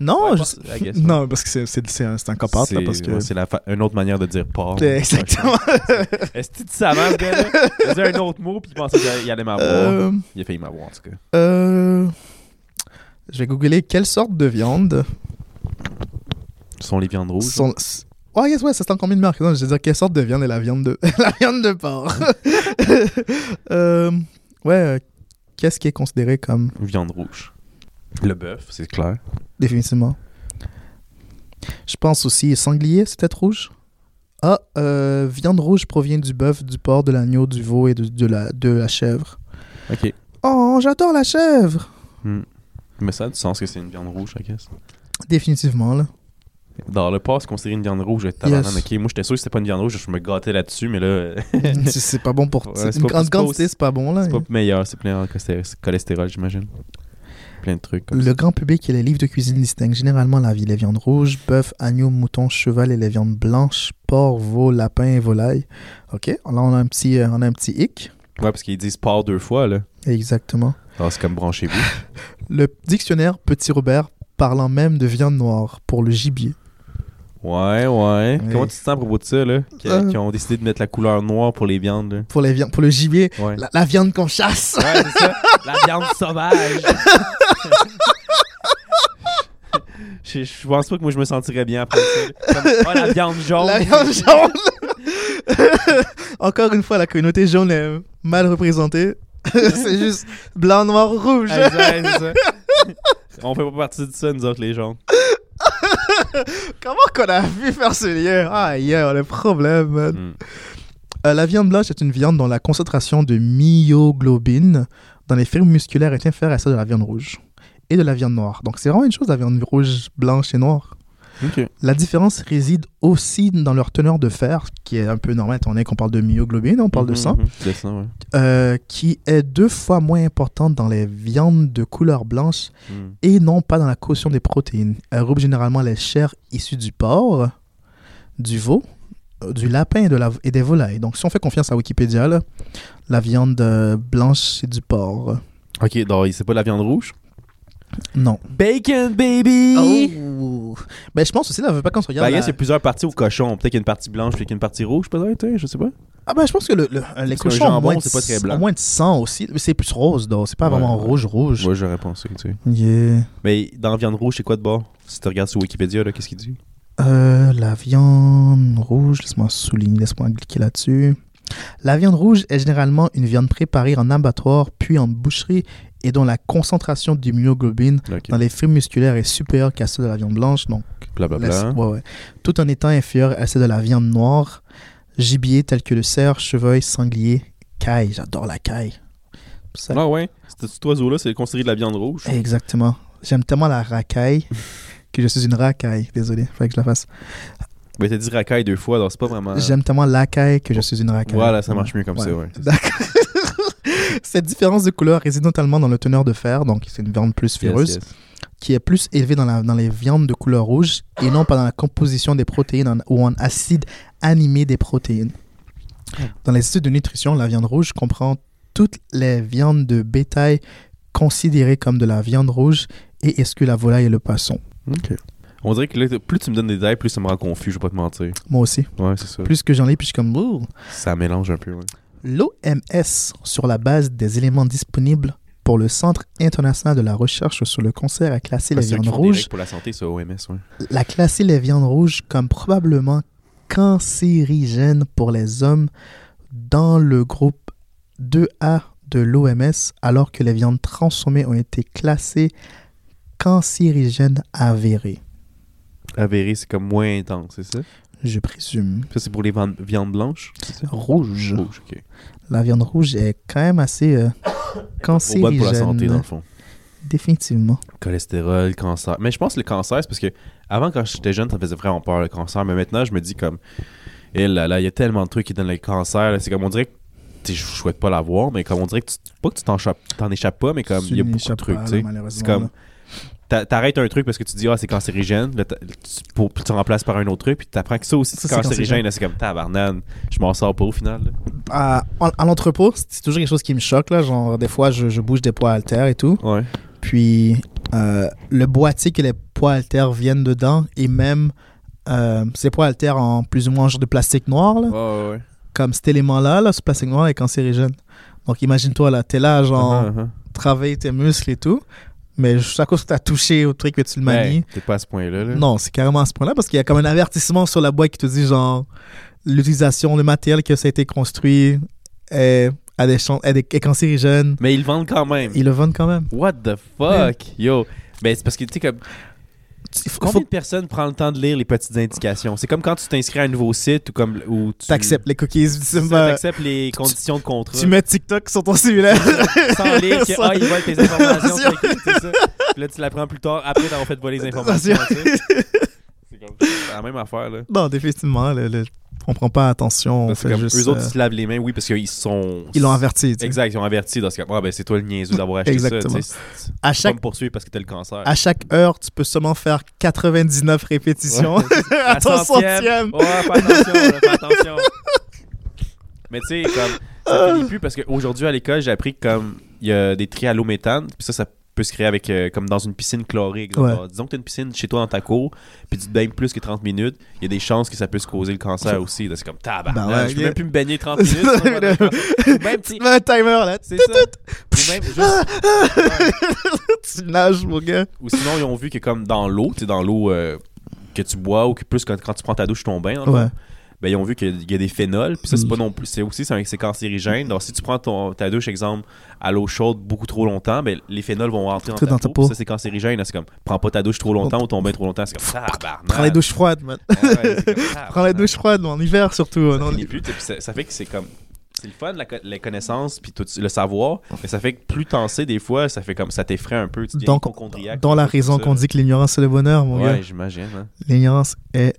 Non, Ouais, je- porc- I guess, <laughs> ouais. non, parce que c'est- c'est c'est un, c'est un cop-out, là, C'est parce que... ouais, c'est la fa- une autre manière de dire porc. <laughs> Exactement. Est-ce que tu savant, ce gars-là? Il un autre mot, puis il pensait qu'il allait m'avoir. Euh, Il a failli m'avoir, en tout cas. euh, Je vais googler quelle sorte de viande Ce sont les viandes rouges. sont... Oh yes, ouais, ça c'est en combien de marques Non, je vais dire quelle sorte de viande est la viande de... la viande de porc? Euh, ouais, euh, qu'est-ce qui est considéré comme Viande rouge. Le bœuf, c'est clair. définitivement Je pense aussi sanglier, c'est peut-être rouge? Ah, euh, viande rouge provient du bœuf, du porc, de l'agneau, du veau et de, de la, de la chèvre. Ok. Oh, j'adore la chèvre Hmm. Mais ça a du sens que c'est une viande rouge, I guess. Définitivement, là. Dans le porc, c'est considéré une viande rouge. Yes. ok. Moi, j'étais sûr que c'était pas une viande rouge, je me gâtais là-dessus, mais là, <laughs> c'est pas bon pour... <laughs> Ouais, une pas- grande quantité, c'est pas bon, là. c'est pas meilleur, c'est plein de cholesté- cholestérol, j'imagine. Plein de trucs comme Le grand public et les livres de cuisine distinguent généralement la vie les viandes rouges, bœuf, agneau, mouton, cheval et les viandes blanches, porc, veau, lapin et volaille. Ok, là on a un petit, euh, on a un petit hic. Ouais, parce qu'ils disent porc deux fois, là. Exactement. Alors, c'est comme branchez-vous. <laughs> Le dictionnaire Petit Robert parlant même de viande noire pour le gibier. Ouais, ouais. Comment tu te sens à propos de ça, là? Qui, Euh. qui ont décidé de mettre la couleur noire pour les viandes, là? Pour, les viandes, pour le gibier, Ouais. la, la viande qu'on chasse. Ouais, c'est ça. La viande sauvage. <laughs> Je, je pense pas que moi je me sentirais bien après ça. Comme, oh, la viande jaune. La viande jaune. <laughs> Encore une fois, la communauté jaune est mal représentée. <laughs> c'est juste blanc, noir, rouge. Exact, ça. On fait pas partie de ça, nous autres, les jaunes. <laughs> Comment qu'on a pu faire ce lien? Ah, a un problème, man. Mm. Euh, la viande blanche est une viande dont la concentration de myoglobine dans les fibres musculaires est inférieure à celle de la viande rouge et de la viande noire. Donc, c'est vraiment une chose, la viande rouge, blanche et noire. La différence réside aussi dans leur teneur de fer, qui est un peu normal étant donné qu'on parle de myoglobine, on parle de Mhm, sang, mhm. De sang, ouais. euh, qui est deux fois moins importante dans les viandes de couleur blanche Mm. et non pas dans la caution des protéines. Elle regroupe généralement les chairs issues du porc, du veau, euh, du lapin et, de la, et des volailles. Donc, si on fait confiance à Wikipédia, là, la viande euh, blanche, c'est du porc. Ok, donc c'est pas la viande rouge? Non. Bacon, baby! Oh. Ben, je pense aussi, là, veut pas qu'on se Ben, regarde. il y a la- c'est plusieurs parties au cochon. Peut-être qu'il y a une partie blanche, peut-être qu'il y a une partie rouge, peut-être, hein, je sais pas. Ah, ben, je pense que le, le- les qu'un cochons ont moins, de, c'est pas très blanc. ont moins de sang aussi. Mais c'est plus rose, donc. C'est pas Ouais, vraiment ouais. rouge-rouge. Moi, j'aurais pensé, tu sais. Yeah. Mais dans la viande rouge, c'est quoi de bord? Si tu regardes sur Wikipédia, là, qu'est-ce qu'il dit? Euh, la viande rouge, laisse-moi souligner, laisse-moi cliquer là-dessus. La viande rouge est généralement une viande préparée en abattoir puis en boucherie et dont la concentration d'immunoglobine Ok. dans les fibres musculaires est supérieure qu'à celle de la viande blanche, donc Blablabla. laisse- ouais, ouais. tout en étant inférieure à celle de la viande noire. Gibier tel que le cerf, chevreuil, sanglier, caille, j'adore la caille. Ça- Ah ouais? Cet oiseau-là, c'est considéré de la viande rouge. Exactement. J'aime tellement la racaille <laughs> que je suis une racaille. Désolé, fallait que je la fasse. Ben, t'as dit racaille deux fois, donc c'est pas vraiment. J'aime tellement la caille que je suis une racaille. Voilà, ça marche mieux comme Ouais. ça, ouais. D'accord. <laughs> <laughs> Cette différence de couleur réside notamment dans le teneur de fer, donc c'est une viande plus Yes, yes. qui est plus élevée dans, la- dans les viandes de couleur rouge et non pas dans la composition des protéines en- ou en acide animé des protéines. Dans les études de nutrition, la viande rouge comprend toutes les viandes de bétail considérées comme de la viande rouge et exclut la volaille et le poisson. On dirait que là, plus tu me donnes des détails, plus ça me rend confus, je vais pas te mentir. Moi aussi. Ouais, c'est ça. Plus que j'en ai, plus je suis comme... Ouh. Ça mélange un peu, ouais. L'OMS, sur la base des éléments disponibles pour le Centre international de la recherche sur le cancer, a classé Ah, les qui viandes rouges, pour la santé, ça, OMS, ouais. l'a classé les viandes rouges comme probablement cancérigènes pour les hommes dans le groupe 2A de l'OMS, alors que les viandes transformées ont été classées cancérigènes avérées. Avéré, c'est comme moins intense, c'est ça? Je présume. Ça, c'est pour les viandes blanches, ça? Rouge. Rouge, ok. La viande rouge est quand même assez euh, <coughs> cancérigène. pour la santé, dans le fond. Définitivement. Cholestérol, cancer. Mais je pense que le cancer, c'est parce que avant, quand j'étais jeune, ça me faisait vraiment peur, le cancer. Mais maintenant, je me dis comme, eh là là, il y a tellement de trucs qui donnent le cancer. C'est comme, on dirait que, je souhaite pas l'avoir, mais comme on dirait que tu, pas que tu t'en échappes- t'en échappes pas, mais comme, il y a beaucoup de trucs, C'est comme, t'arrêtes un truc parce que tu dis, ah, c'est cancérigène, là, tu, pour, puis tu remplaces par un autre truc, puis tu apprends que ça aussi, c'est cancérigène. C'est comme, tabarnane, je m'en sors pas au final. à, en- à l'entrepôt, c'est toujours quelque chose qui me choque. Là. Genre, des fois, je, je bouge des poids haltères et tout. Ouais. Puis, euh, le boîtier que les poids haltères viennent dedans et même euh, ces poids haltères en plus ou moins genre de plastique noir, là, Ouais, ouais, ouais. comme cet élément-là, là, ce plastique noir est cancérigène. Donc, imagine-toi, là, t'es là, genre, Uh-huh, uh-huh. travailler tes muscles et tout. Mais juste à cause que t'as touché au truc que tu le manies. Hey, T'es pas à ce point-là. là. Non, c'est carrément à ce point-là parce qu'il y a comme un avertissement sur la boîte qui te dit genre l'utilisation, le matériel que ça a été construit est, à des- est cancérigène. Mais ils le vendent quand même. Ils le vendent quand même. What the fuck? Yo. Ben, c'est parce que, tu sais, comme. Faut, Combien faut de personnes prennent le temps de lire les petites indications? C'est comme quand tu t'inscris à un nouveau site ou comme. Ou tu que t'acceptes les cookies. Tu, ça, t'acceptes les conditions de contrat. tu mets TikTok sur ton cellulaire. <laughs> sans lire que, Sans- ah, ils volent tes informations. C'est ça. Puis là, tu l'apprends plus tard après d'avoir fait voler les informations. <laughs> C'est comme- c'est la même affaire, là. non, définitivement. Le, le- on prend pas attention. On Parce que fait comme juste, eux autres, euh, ils se lavent les mains, oui, parce qu'ils sont. ils l'ont averti. tu sais. Exact, ils ont averti dans ce cas. Ah, ben, c'est toi le niaiseux d'avoir acheté Exactement. ça. C'est- À Pas chaque, me poursuivre parce que t'as le cancer. à chaque heure, tu peux seulement faire 99 répétitions Ouais. <laughs> à ton centième. centième. Ouais, fais attention, là, fais attention. Mais tu sais, comme, ça finit plus parce qu'aujourd'hui à l'école, j'ai appris que comme il y a des trialométhanes, puis ça, ça, peut se créer avec euh, comme dans une piscine chlorée. exemple. Ouais. Alors, disons que tu as une piscine chez toi dans ta cour, puis tu te baignes plus que 30 minutes, il y a des chances que ça peut se causer le cancer aussi. là. C'est comme tabarnak, Ben ouais, je peux ok. même plus me baigner 30 <laughs> minutes. sinon je vais avoir le cancer. Ou même, tu sais, Tu mets un timer là. c'est ça. Ou même juste- <laughs> tu nages, mon gars. Ou sinon, ils ont vu que comme dans l'eau, tu sais, dans l'eau euh, que tu bois ou que plus quand, quand tu prends ta douche, ton bain, dans le Ouais. Ben, ils ont vu qu'il y a des phénols. Puis ça, c'est Mm. pas non plus. C'est aussi c'est cancérigène. Donc, si tu prends ton, ta douche, exemple, à l'eau chaude beaucoup trop longtemps, ben, les phénols vont rentrer dans ta, dans ta peau. puis Ça, c'est cancérigène. C'est comme, prends pas ta douche trop longtemps ou ton bain trop longtemps. C'est comme. Prends les douches froides, man. Ouais, <laughs> Prends les douches froides, en hiver surtout. Ça non, finit plus, ça, ça fait que c'est comme. C'est le fun, la, les connaissances, puis tout le savoir, mais ça fait que plus t'en sais, des fois, ça fait comme ça t'effraie un peu. Tu Donc, Dans la raison qu'on dit que l'ignorance c'est le bonheur, mon gars. Ouais, j'imagine. hein. L'ignorance est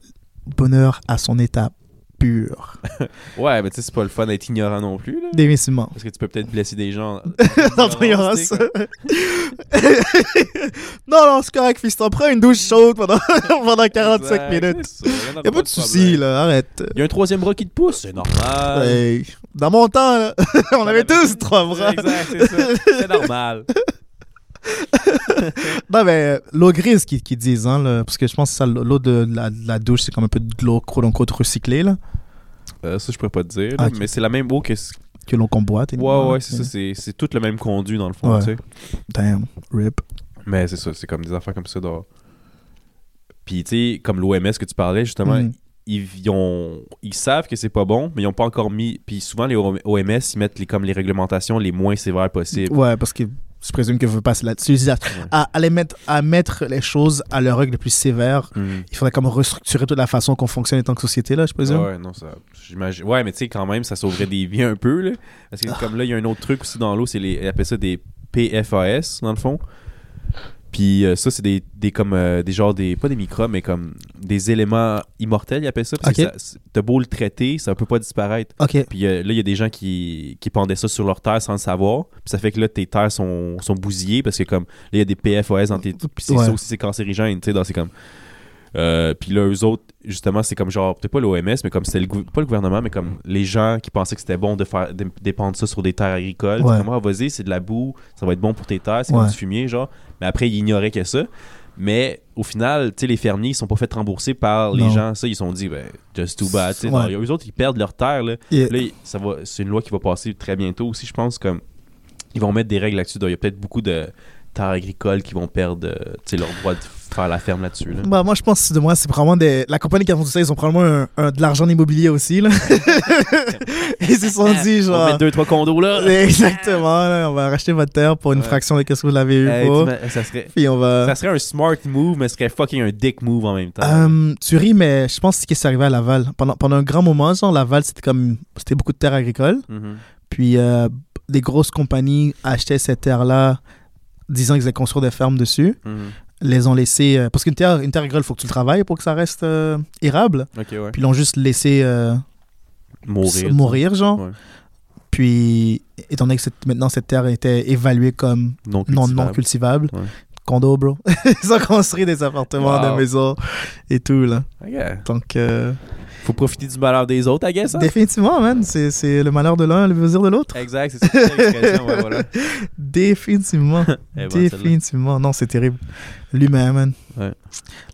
bonheur à son état pur. <laughs> Ouais, mais tu sais, c'est pas le fun d'être ignorant non plus, là. Définitivement. Parce que tu peux peut-être blesser des gens. <laughs> Dans ton ignorance. comme- <laughs> non, non, c'est correct, fiston. Prends une douche chaude pendant, pendant 45 Exact, minutes. Y'a pas de souci, là, arrête. Il y a un troisième bras qui te pousse, c'est normal. Hey, Dans mon temps, là, on avait tous trois bras. Exact, c'est ça. C'est normal. <laughs> Non, mais l'eau grise qui, qui disent, hein, parce que je pense que ça, l'eau de la, de la douche, c'est comme un peu de l'eau quote-unquote recyclée, là, Euh, ça, je pourrais pas te dire, là, mais c'est la même eau que. que l'on comboite. Ouais, ouais, c'est ça. C'est c'est tout le même conduit, dans le fond, Ouais. tu sais. Damn, rip. Mais c'est ça, c'est comme des affaires comme ça. Dans... Puis, tu sais, comme l'OMS que tu parlais, justement, Mm. ils, ils ont, ils savent que c'est pas bon, mais ils ont pas encore mis. Puis souvent, les OMS, ils mettent les, comme les réglementations les moins sévères possibles. Ouais, parce que je présume que vous passez là-dessus. À, à, à les mettre, à mettre les choses à leur règle les plus sévères, Mhm. il faudrait comme restructurer toute la façon qu'on fonctionne en tant que société, là, je présume. Ouais, non, ça. J'imagine. Ouais, mais tu sais, quand même, ça sauverait des vies un peu, là. Parce que, comme là, il y a un autre truc aussi dans l'eau, c'est les. Ils appellent ça des PFAS, dans le fond. Puis euh, ça, c'est des, des comme euh, des genres des. Pas des microbes, mais comme des éléments immortels, ils appellent ça. Parce que ça- t'as beau le traiter, ça peut pas disparaître. Ok. Puis euh, là, il y a des gens qui, qui pendaient ça sur leur terre sans le savoir. Puis ça fait que là, tes terres sont, sont bousillées parce que comme là, il y a des PFOS dans tes. Puis c'est Ouais. ça aussi, c'est cancérigène. Tu sais, dans- c'est comme. Euh, puis là, eux autres, justement, c'est comme genre, peut-être pas l'OMS, mais comme c'était le, pas le gouvernement, mais comme les gens qui pensaient que c'était bon de faire de, dépendre ça sur des terres agricoles. Ouais. Comme, ah, vas-y, c'est de la boue, ça va être bon pour tes terres, c'est Ouais. comme du fumier, genre. Mais après, ils ignoraient que ça. Mais au final, tu sais, les fermiers, ils sont pas fait rembourser par les Non. gens. Ça, ils se sont dit, ben, just too bad. tu sais. Ouais. Non, Eux autres, ils perdent leur terre, là. Là, ça va, c'est une loi qui va passer très bientôt aussi, je pense. Comme ils vont mettre des règles là-dessus. Il y a peut-être beaucoup de terres agricoles qui vont perdre euh, tu sais, leur droit de faire la ferme là-dessus. là. Bah, moi, je pense que de moi, c'est vraiment des. La compagnie qui a vendu ça, ils ont probablement un, un- de l'argent en immobilier aussi, là. <laughs> ils se sont dit, On va genre. mettre deux, trois condos là. <laughs> Exactement, là, on va racheter votre terre pour une Ouais. fraction de ce que vous l'avez eu Hey, pour. t'ima- ça, serait, Puis on va. ça serait un smart move, mais ce serait fucking un dick move en même temps. Euh, tu ris, mais je pense que c'est arrivé à Laval. Pendant, pendant un grand moment, genre, Laval, c'était comme. C'était beaucoup de terres agricoles. Mhm. Puis euh, des grosses compagnies achetaient cette terre-là, disant qu'ils allaient construire des fermes dessus. Mhm. Les ont laissé. euh, parce qu'une terre, une terre agricole, il faut que tu le travailles pour que ça reste euh, érable. Ouais. Puis ils l'ont juste laissé euh, Mourir. genre. Ouais. Puis, étant donné que cette- maintenant cette terre était évaluée comme Non cultivable. non cultivable, Ouais. condo, bro. <laughs> Ils ont construit des appartements, Wow. des maisons et tout, là. Donc, euh, Faut profiter du malheur des autres, I guess. hein? définitivement, man, c'est c'est le malheur de l'un, le plaisir de l'autre. Exact, c'est ça c'est l'expression, ouais, voilà. <laughs> Définitivement. Eh ben. Définitivement. Non, c'est terrible. L'humain, man. Ouais.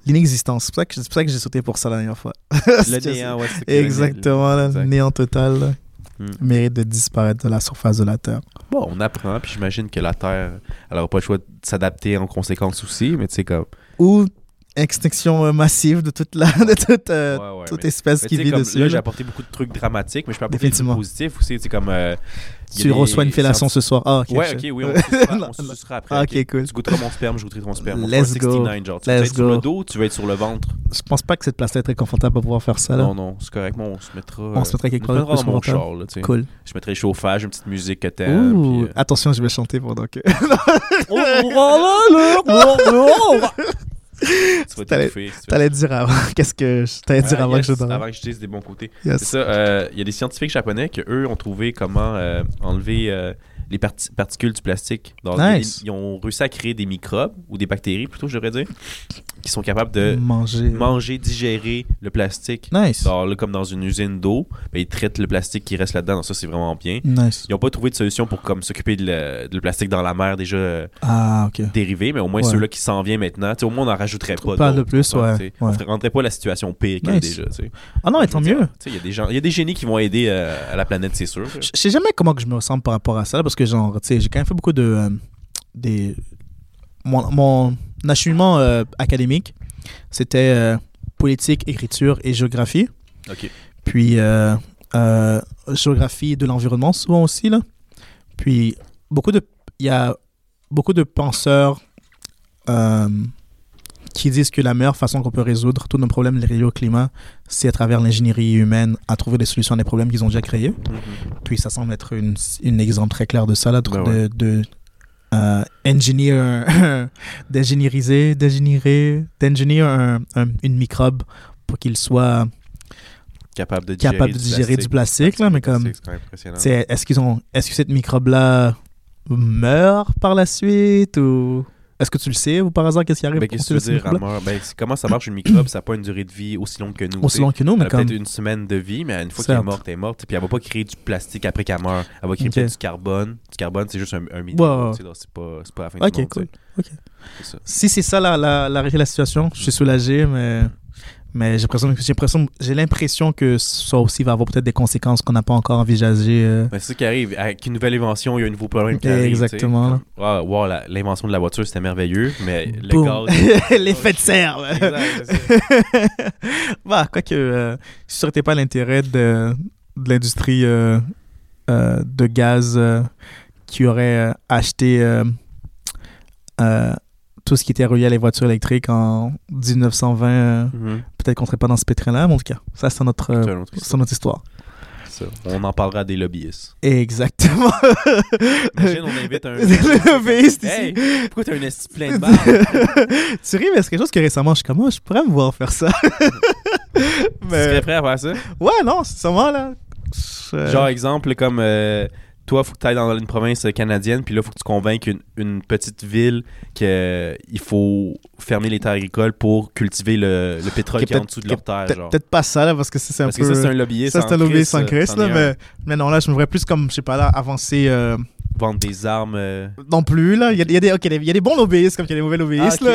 L'inexistence. C'est pour ça que, j'ai sauté pour ça la dernière fois. <laughs> Le néant, ouais. le- Exactement, là, Exact. néant total. là. Hmm. Mérite de disparaître de la surface de la Terre. Bon, on apprend, puis j'imagine que la Terre, elle aura pas le choix de s'adapter en conséquence aussi, mais tu sais, comme. Ou extinction euh, massive de toute, la, <laughs> de toute, euh, Ouais, ouais, toute mais- espèce mais qui vit comme dessus. Là, j'ai apporté beaucoup de trucs dramatiques, mais je peux apporter des trucs positifs aussi, sais, comme. euh, Tu reçois une fellation ce soir. Ah, ok. Ouais, je- ok, oui, on se <laughs> sucera, après. Ah, ok. cool. Tu goûteras mon sperme, je goûterai ton sperme. Let's go. 69, genre. Tu Let's être sur le dos, tu veux être sur le ventre. Je pense pas que cette place est très confortable pour pouvoir faire ça. Non, non, c'est correct, on se mettra. On se mettra quelque part dans mon char. Cool. Je mettrai le chauffage, une petite musique que t'aimes. Euh, attention, je vais chanter pendant que. <laughs> <laughs> T'allais- dire avant. <laughs> Qu'est-ce que je t'allais dire Ah, avant que je. Avant que je dise des bons côtés. C'est ça. euh, Il y a des scientifiques japonais qui, eux, ont trouvé comment euh, enlever euh, les parti- particules du plastique. Donc, Nice. ils, ils ont réussi à créer des microbes, ou des bactéries plutôt, je devrais dire, qui sont capables de Manger. manger, digérer le plastique. Nice. Alors là, comme dans une usine d'eau, ben, ils traitent le plastique qui reste là-dedans. Ça, c'est vraiment bien. Nice. Ils n'ont pas trouvé de solution pour comme s'occuper de, le- de le plastique dans la mer déjà euh, Ah, dérivé, mais au moins Ouais. ceux-là qui s'en viennent maintenant, au moins on n'en rajouterait pas. Pas de plus, ouais. On ne rendrait pas la situation pire qu'elle est déjà. Ah non, mais tant mieux. Il y y a des génies qui vont aider euh, à la planète, c'est sûr. Je sais jamais comment que je me ressens par rapport à ça, parce que genre, j'ai quand même fait beaucoup de... euh, des... Mon, mon acheminement euh, académique, c'était euh, politique, écriture et géographie. Ok. Puis euh, euh, géographie de l'environnement souvent aussi là. Puis beaucoup de il y a beaucoup de penseurs qui disent que la meilleure façon qu'on peut résoudre tous nos problèmes liés au climat, c'est à travers l'ingénierie humaine à trouver des solutions à des problèmes qu'ils ont déjà créés. Mhm. Puis ça semble être une exemple très clair de ça là, de, Ben ouais. de, de, euh, engineer, <laughs> d'ingénieriser, d'ingénierer, d'ingénier un- un- une microbe pour qu'il soit Capable de digérer, capable de digérer du plastique, là, mais comme, est-ce qu'ils ont, est-ce que cette microbe-là meurt par la suite ou? Est-ce que tu le sais ou par hasard qu'est-ce qui arrive Ben, pour qu'est-ce tuer que tu veux dire? Ben, comment ça marche une microbe? Ça n'a pas une durée de vie aussi longue que nous. Aussi sais. long que nous, mais comme peut-être une semaine de vie, mais une fois qu'elle est morte, elle est morte. Puis elle va pas créer du plastique après qu'elle meurt. Elle va créer Ok. peut-être du carbone. Du carbone, c'est juste un, un minimum. C'est pas, pas la fin Ok, du monde. cool. Ok. Ça. si c'est ça la, la, la, la situation, je suis soulagé, mais, mais j'ai l'impression, j'ai que ça aussi va avoir peut-être des conséquences qu'on n'a pas encore envisagées. euh. Ben, c'est ça qui arrive. Avec une nouvelle invention, il y a un nouveau problème qui arrive. Exactement, wow, l'invention de la voiture, c'était merveilleux, mais le gaz. <laughs> L'effet de serre. <laughs> bah, quoique, euh, je ne saurais pas l'intérêt de, de l'industrie euh, euh, de gaz euh, qui aurait acheté tout ce qui était relié à les voitures électriques en 1920. euh, Mhm. Peut-être qu'on serait pas dans ce pétrin-là, mais en tout cas, ça, c'est notre, euh, notre histoire. Ça. On en parlera à des lobbyistes. Exactement. Imagine, on invite un. <laughs> Lobbyiste ici. Hey, pourquoi t'as un esti plein de balles? <laughs> tu ris, mais c'est quelque chose que récemment, je suis comme, oh, je pourrais me voir faire ça. Tu mais... serais prêt à faire ça? Ouais, non, c'est sûrement là. Je- Genre, exemple, comme euh, toi, faut que tu ailles dans une province canadienne, puis là, faut que tu convainques une, une petite ville qu'il faut fermer les terres agricoles pour cultiver le, le pétrole qui est en dessous de leur terre. Peut-être pas ça, là, parce que c'est un Parce peu... que ça, c'est un lobbyiste. ça, c'est un lobbyiste sans Christ, là, mais... mais non, là, je me voudrais plus comme, je sais pas, là, avancer... euh, Vendre des armes. euh. Non plus, là. Il y a, il y a des, il y a des bons lobbyistes comme il y a des mauvais Ah, lobbyistes, là.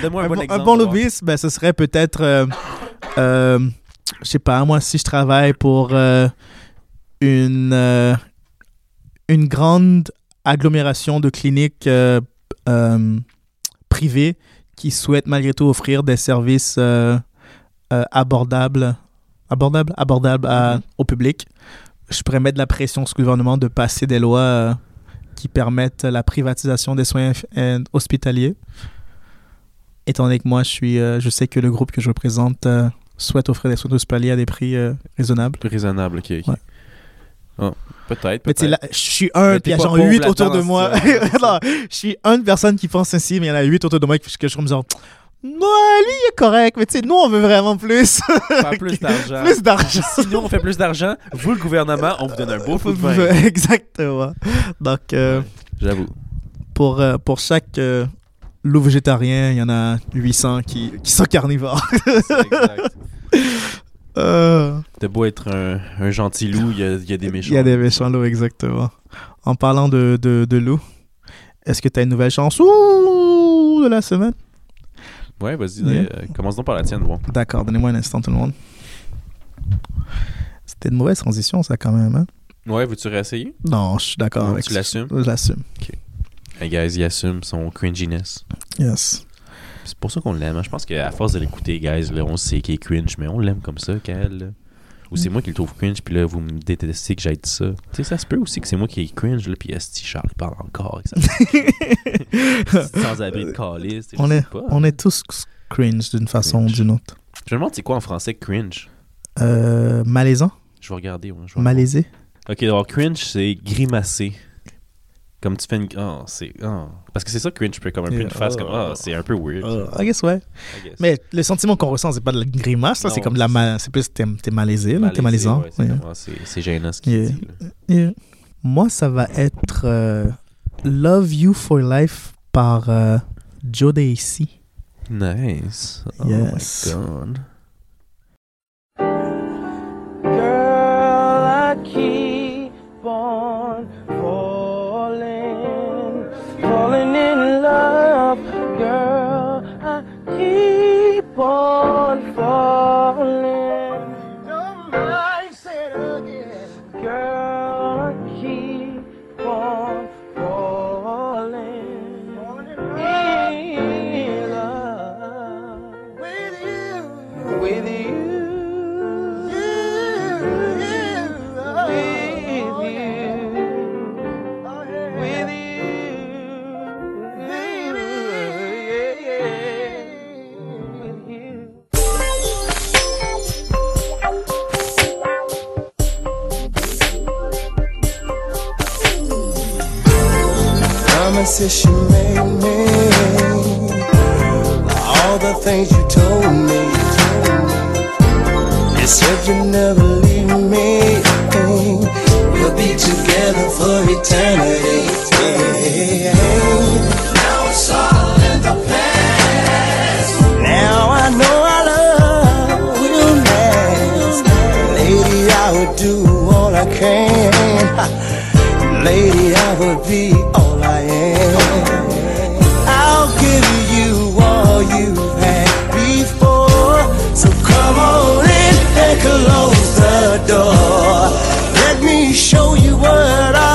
Donne-moi un- bon exemple. <laughs> un bon lobbyiste, ben, ce serait peut-être... euh, je sais pas, moi, si je travaille pour une, une grande agglomération de cliniques euh, euh, privées qui souhaitent malgré tout offrir des services euh, abordables, abordables, abordables à- Mhm. au public, je pourrais mettre de la pression sur le gouvernement de passer des lois qui permettent la privatisation des soins hospitaliers. Étant donné que moi, je, suis, je sais que le groupe que je représente souhaite offrir des soins hospitaliers à des prix raisonnables. Plus raisonnable, ok. Ouais. Ah, peut-être, Mais tu sais, peut-être. là, je suis un, puis il y a genre huit autour de moi. <laughs> non, je suis une personne qui pense ainsi, mais il y en a huit autour de moi que que je suis comme genre, ouais, lui, il est correct, mais tu sais, nous, on veut vraiment plus. Faire <laughs> plus d'argent. plus d'argent. Si nous, on fait plus d'argent, vous, le gouvernement, on vous donne un beau coup de main. <laughs> Exactement. Donc, euh, Ouais, J'avoue. pour, euh, pour chaque euh, loup végétarien, il y en a 800 qui, qui sont carnivores. C'est exact. Euh, T'as beau être un, un gentil loup, il y a, il y a des méchants. Il y a des méchants loups, exactement. En parlant de, de, de loups, est-ce que tu as une nouvelle chance? Ouh, de la semaine? Ouais, vas-y, Yeah. euh, commence donc par la tienne, bon. D'accord, donnez-moi un instant tout le monde. C'était une mauvaise transition, ça, quand même. Hein? Ouais, veux-tu réessayer? Non, je suis d'accord avec tu l'assumes? Je l'assume. Hey guys, il assume son cringiness. Yes. C'est pour ça qu'on l'aime. hein. Je pense qu'à force de l'écouter, guys, là, on sait qu'il est cringe, mais on l'aime comme ça, Kyle. là. Ou c'est moi qui le trouve cringe, puis là, vous me détestez que j'aille dit ça. Tu sais, ça se peut aussi que c'est moi qui est cringe, là, puis Esti Charles parle encore. <laughs> Sans abri de calice. on, est, pas. on est tous cringe d'une façon ou d'une autre. Je me demande c'est quoi en français cringe? Euh, malaisant? Je vais regarder. ouais, je vais Malaisé? Ok, alors cringe, c'est grimacer. Comme tu fais une. Oh, c'est. Oh. Parce que c'est ça, que cringe peut comme un peu une face, comme. Oh, c'est un peu weird. I guess, ouais. Mais le sentiment qu'on ressent, c'est pas de la grimace, c'est comme de la. Mal... C'est plus t'es malaisé, là, t'es malaisant. Ouais, c'est gênant ce qu'il yeah. dit. Moi, ça va être euh, Love You for Life par euh, Joe Daisy. Nice. Oh yes. my god. you made me. All the things you told me You said you'd never leave me. We'll be together for eternity. Now it's all in the past. Now I know our love will last Lady, I would do all I can. Lady, I would be all I am. close the door. Let me show you what I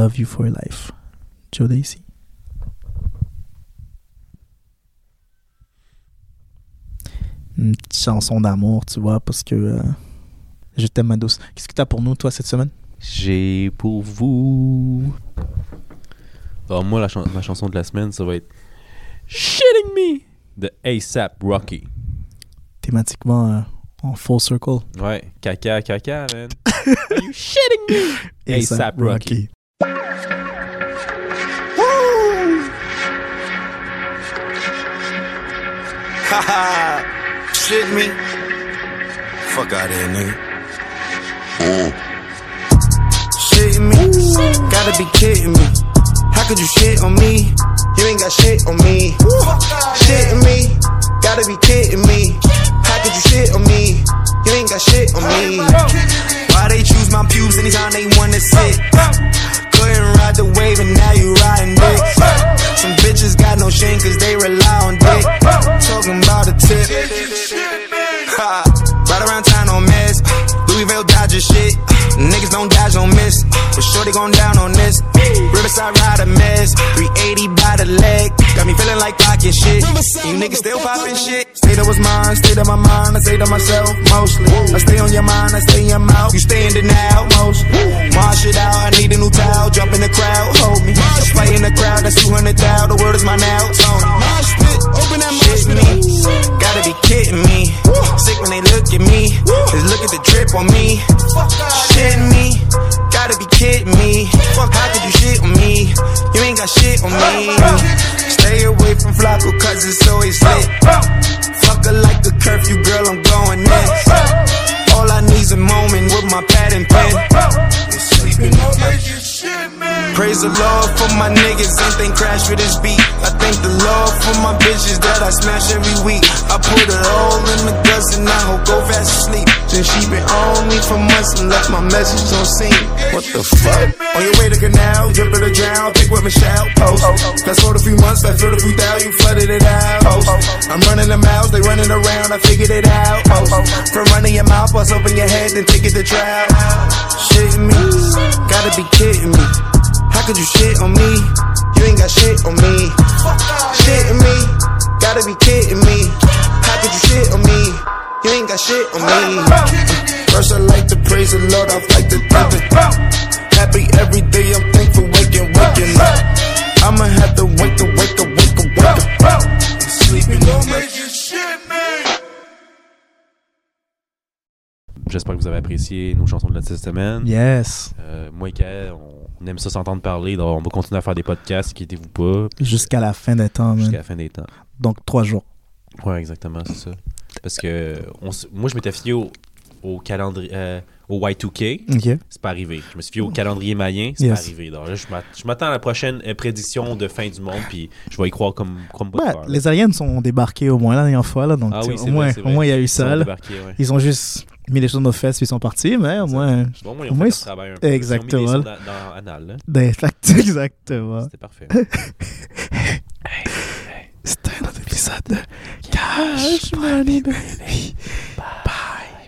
Love You for Life. Joe Daisy. Une petite chanson d'amour, tu vois, parce que euh, je t'aime, ma douce. Qu'est-ce que t'as pour nous, toi, cette semaine? J'ai pour vous. Alors, moi, la ma chanson de la semaine, ça va être Shitting Me de ASAP Rocky. Thématiquement euh, en full circle. Ouais, caca, caca, man. <laughs> You shitting me? ASAP Rocky. <laughs> shit me. Fuck out here, nigga. Shitting me, gotta be kidding me. How could you shit on me? You ain't got shit on me. Shitting me, gotta be kidding me. How could you shit on me? You ain't got shit on me. Why they choose my pubes anytime they wanna sit? Couldn't ride the wave and now you riding dicks. Some bitches got no shame cause they rely on dick. Talking about a tip. <laughs> Right around town on mess. Louisville Dodger shit. Niggas don't dodge, don't miss. For sure they gon' down on this. Riverside ride a mess. 380 by the leg. Got me feeling like pocket shit. You niggas still popping shit. State of was mine, state of my mind. I say to myself, mostly. I stay on your mind, I stay in your mouth. You stay in denial, most. March it out, I need a new towel. Jump in the crowd, hold me. I play in the crowd, that's 200 thou. The word is my now, pit, open that mosh me. Gotta be kidding me. Sick when they look at me. Just look at the drip on me. Shitting me. Gotta be kidding me. Fuck, how could you shit on me? You ain't got shit on me. Stay away from Flacco cause it's always lit. Fuck her like a curfew, girl, I'm going next. All I need's a moment with my pad Praise the Lord for my niggas, anything crash for this beat. I thank the Lord for my bitches that I smash every week. I put it all in the guts and I hope go fast asleep. Then she been on me for months and left my message on scene. What the fuck? On your way to canal, in the drown, pick with Michelle, post. Fast forward a few months, fast forward a few thousand, you flooded it out. Post. I'm running the mouths, they running around, I figured it out. Post. From running your mouth, bust open your head, then take it to trial. Shitting me, gotta be kidding me. How could you shit on me? You ain't got shit on me. Shitting me, gotta be kidding me. How could you shit on me? You ain't got shit on me. First I like to praise the Lord, I like to thank it. Happy every day, I'm thankful waking, waking up. I'ma have to wake up, wake up, wake up, wake up. Sleeping on my J'espère que vous avez apprécié nos chansons de la cette semaine. Yes. Euh, moi et Kael, on, on aime ça s'entendre parler. donc on va continuer à faire des podcasts, inquiétez-vous pas, Jusqu'à la fin des temps, jusqu'à la fin des temps. Donc, trois jours. Ouais, exactement, c'est ça. Parce que on moi, je m'étais fié au, au calendrier, euh, au Y2K. OK. C'est pas arrivé. Je me suis fié au calendrier mayen, c'est Yes. pas arrivé. Donc là, je m'att- je m'attends à la prochaine euh, prédiction de fin du monde, puis je vais y croire comme, comme Ouais, les aliens sont débarqués au moins la dernière fois, là. Donc, Ah oui, au, moins, vrai, c'est au vrai. moins, il y a eu Ils sont ça, là. débarqués, ouais. Ils ont juste mis les choses dans nos fesses puis ils sont partis, mais au moins. Bon, moi, ils Au ont moins, fait ils- leur travail un peu. Exactement. Ils ont mis des sons dans, dans Anal, là. Exact- <laughs> Exactement. C'était parfait. <laughs> C'était un autre épisode de Cash Money Baby. Bye.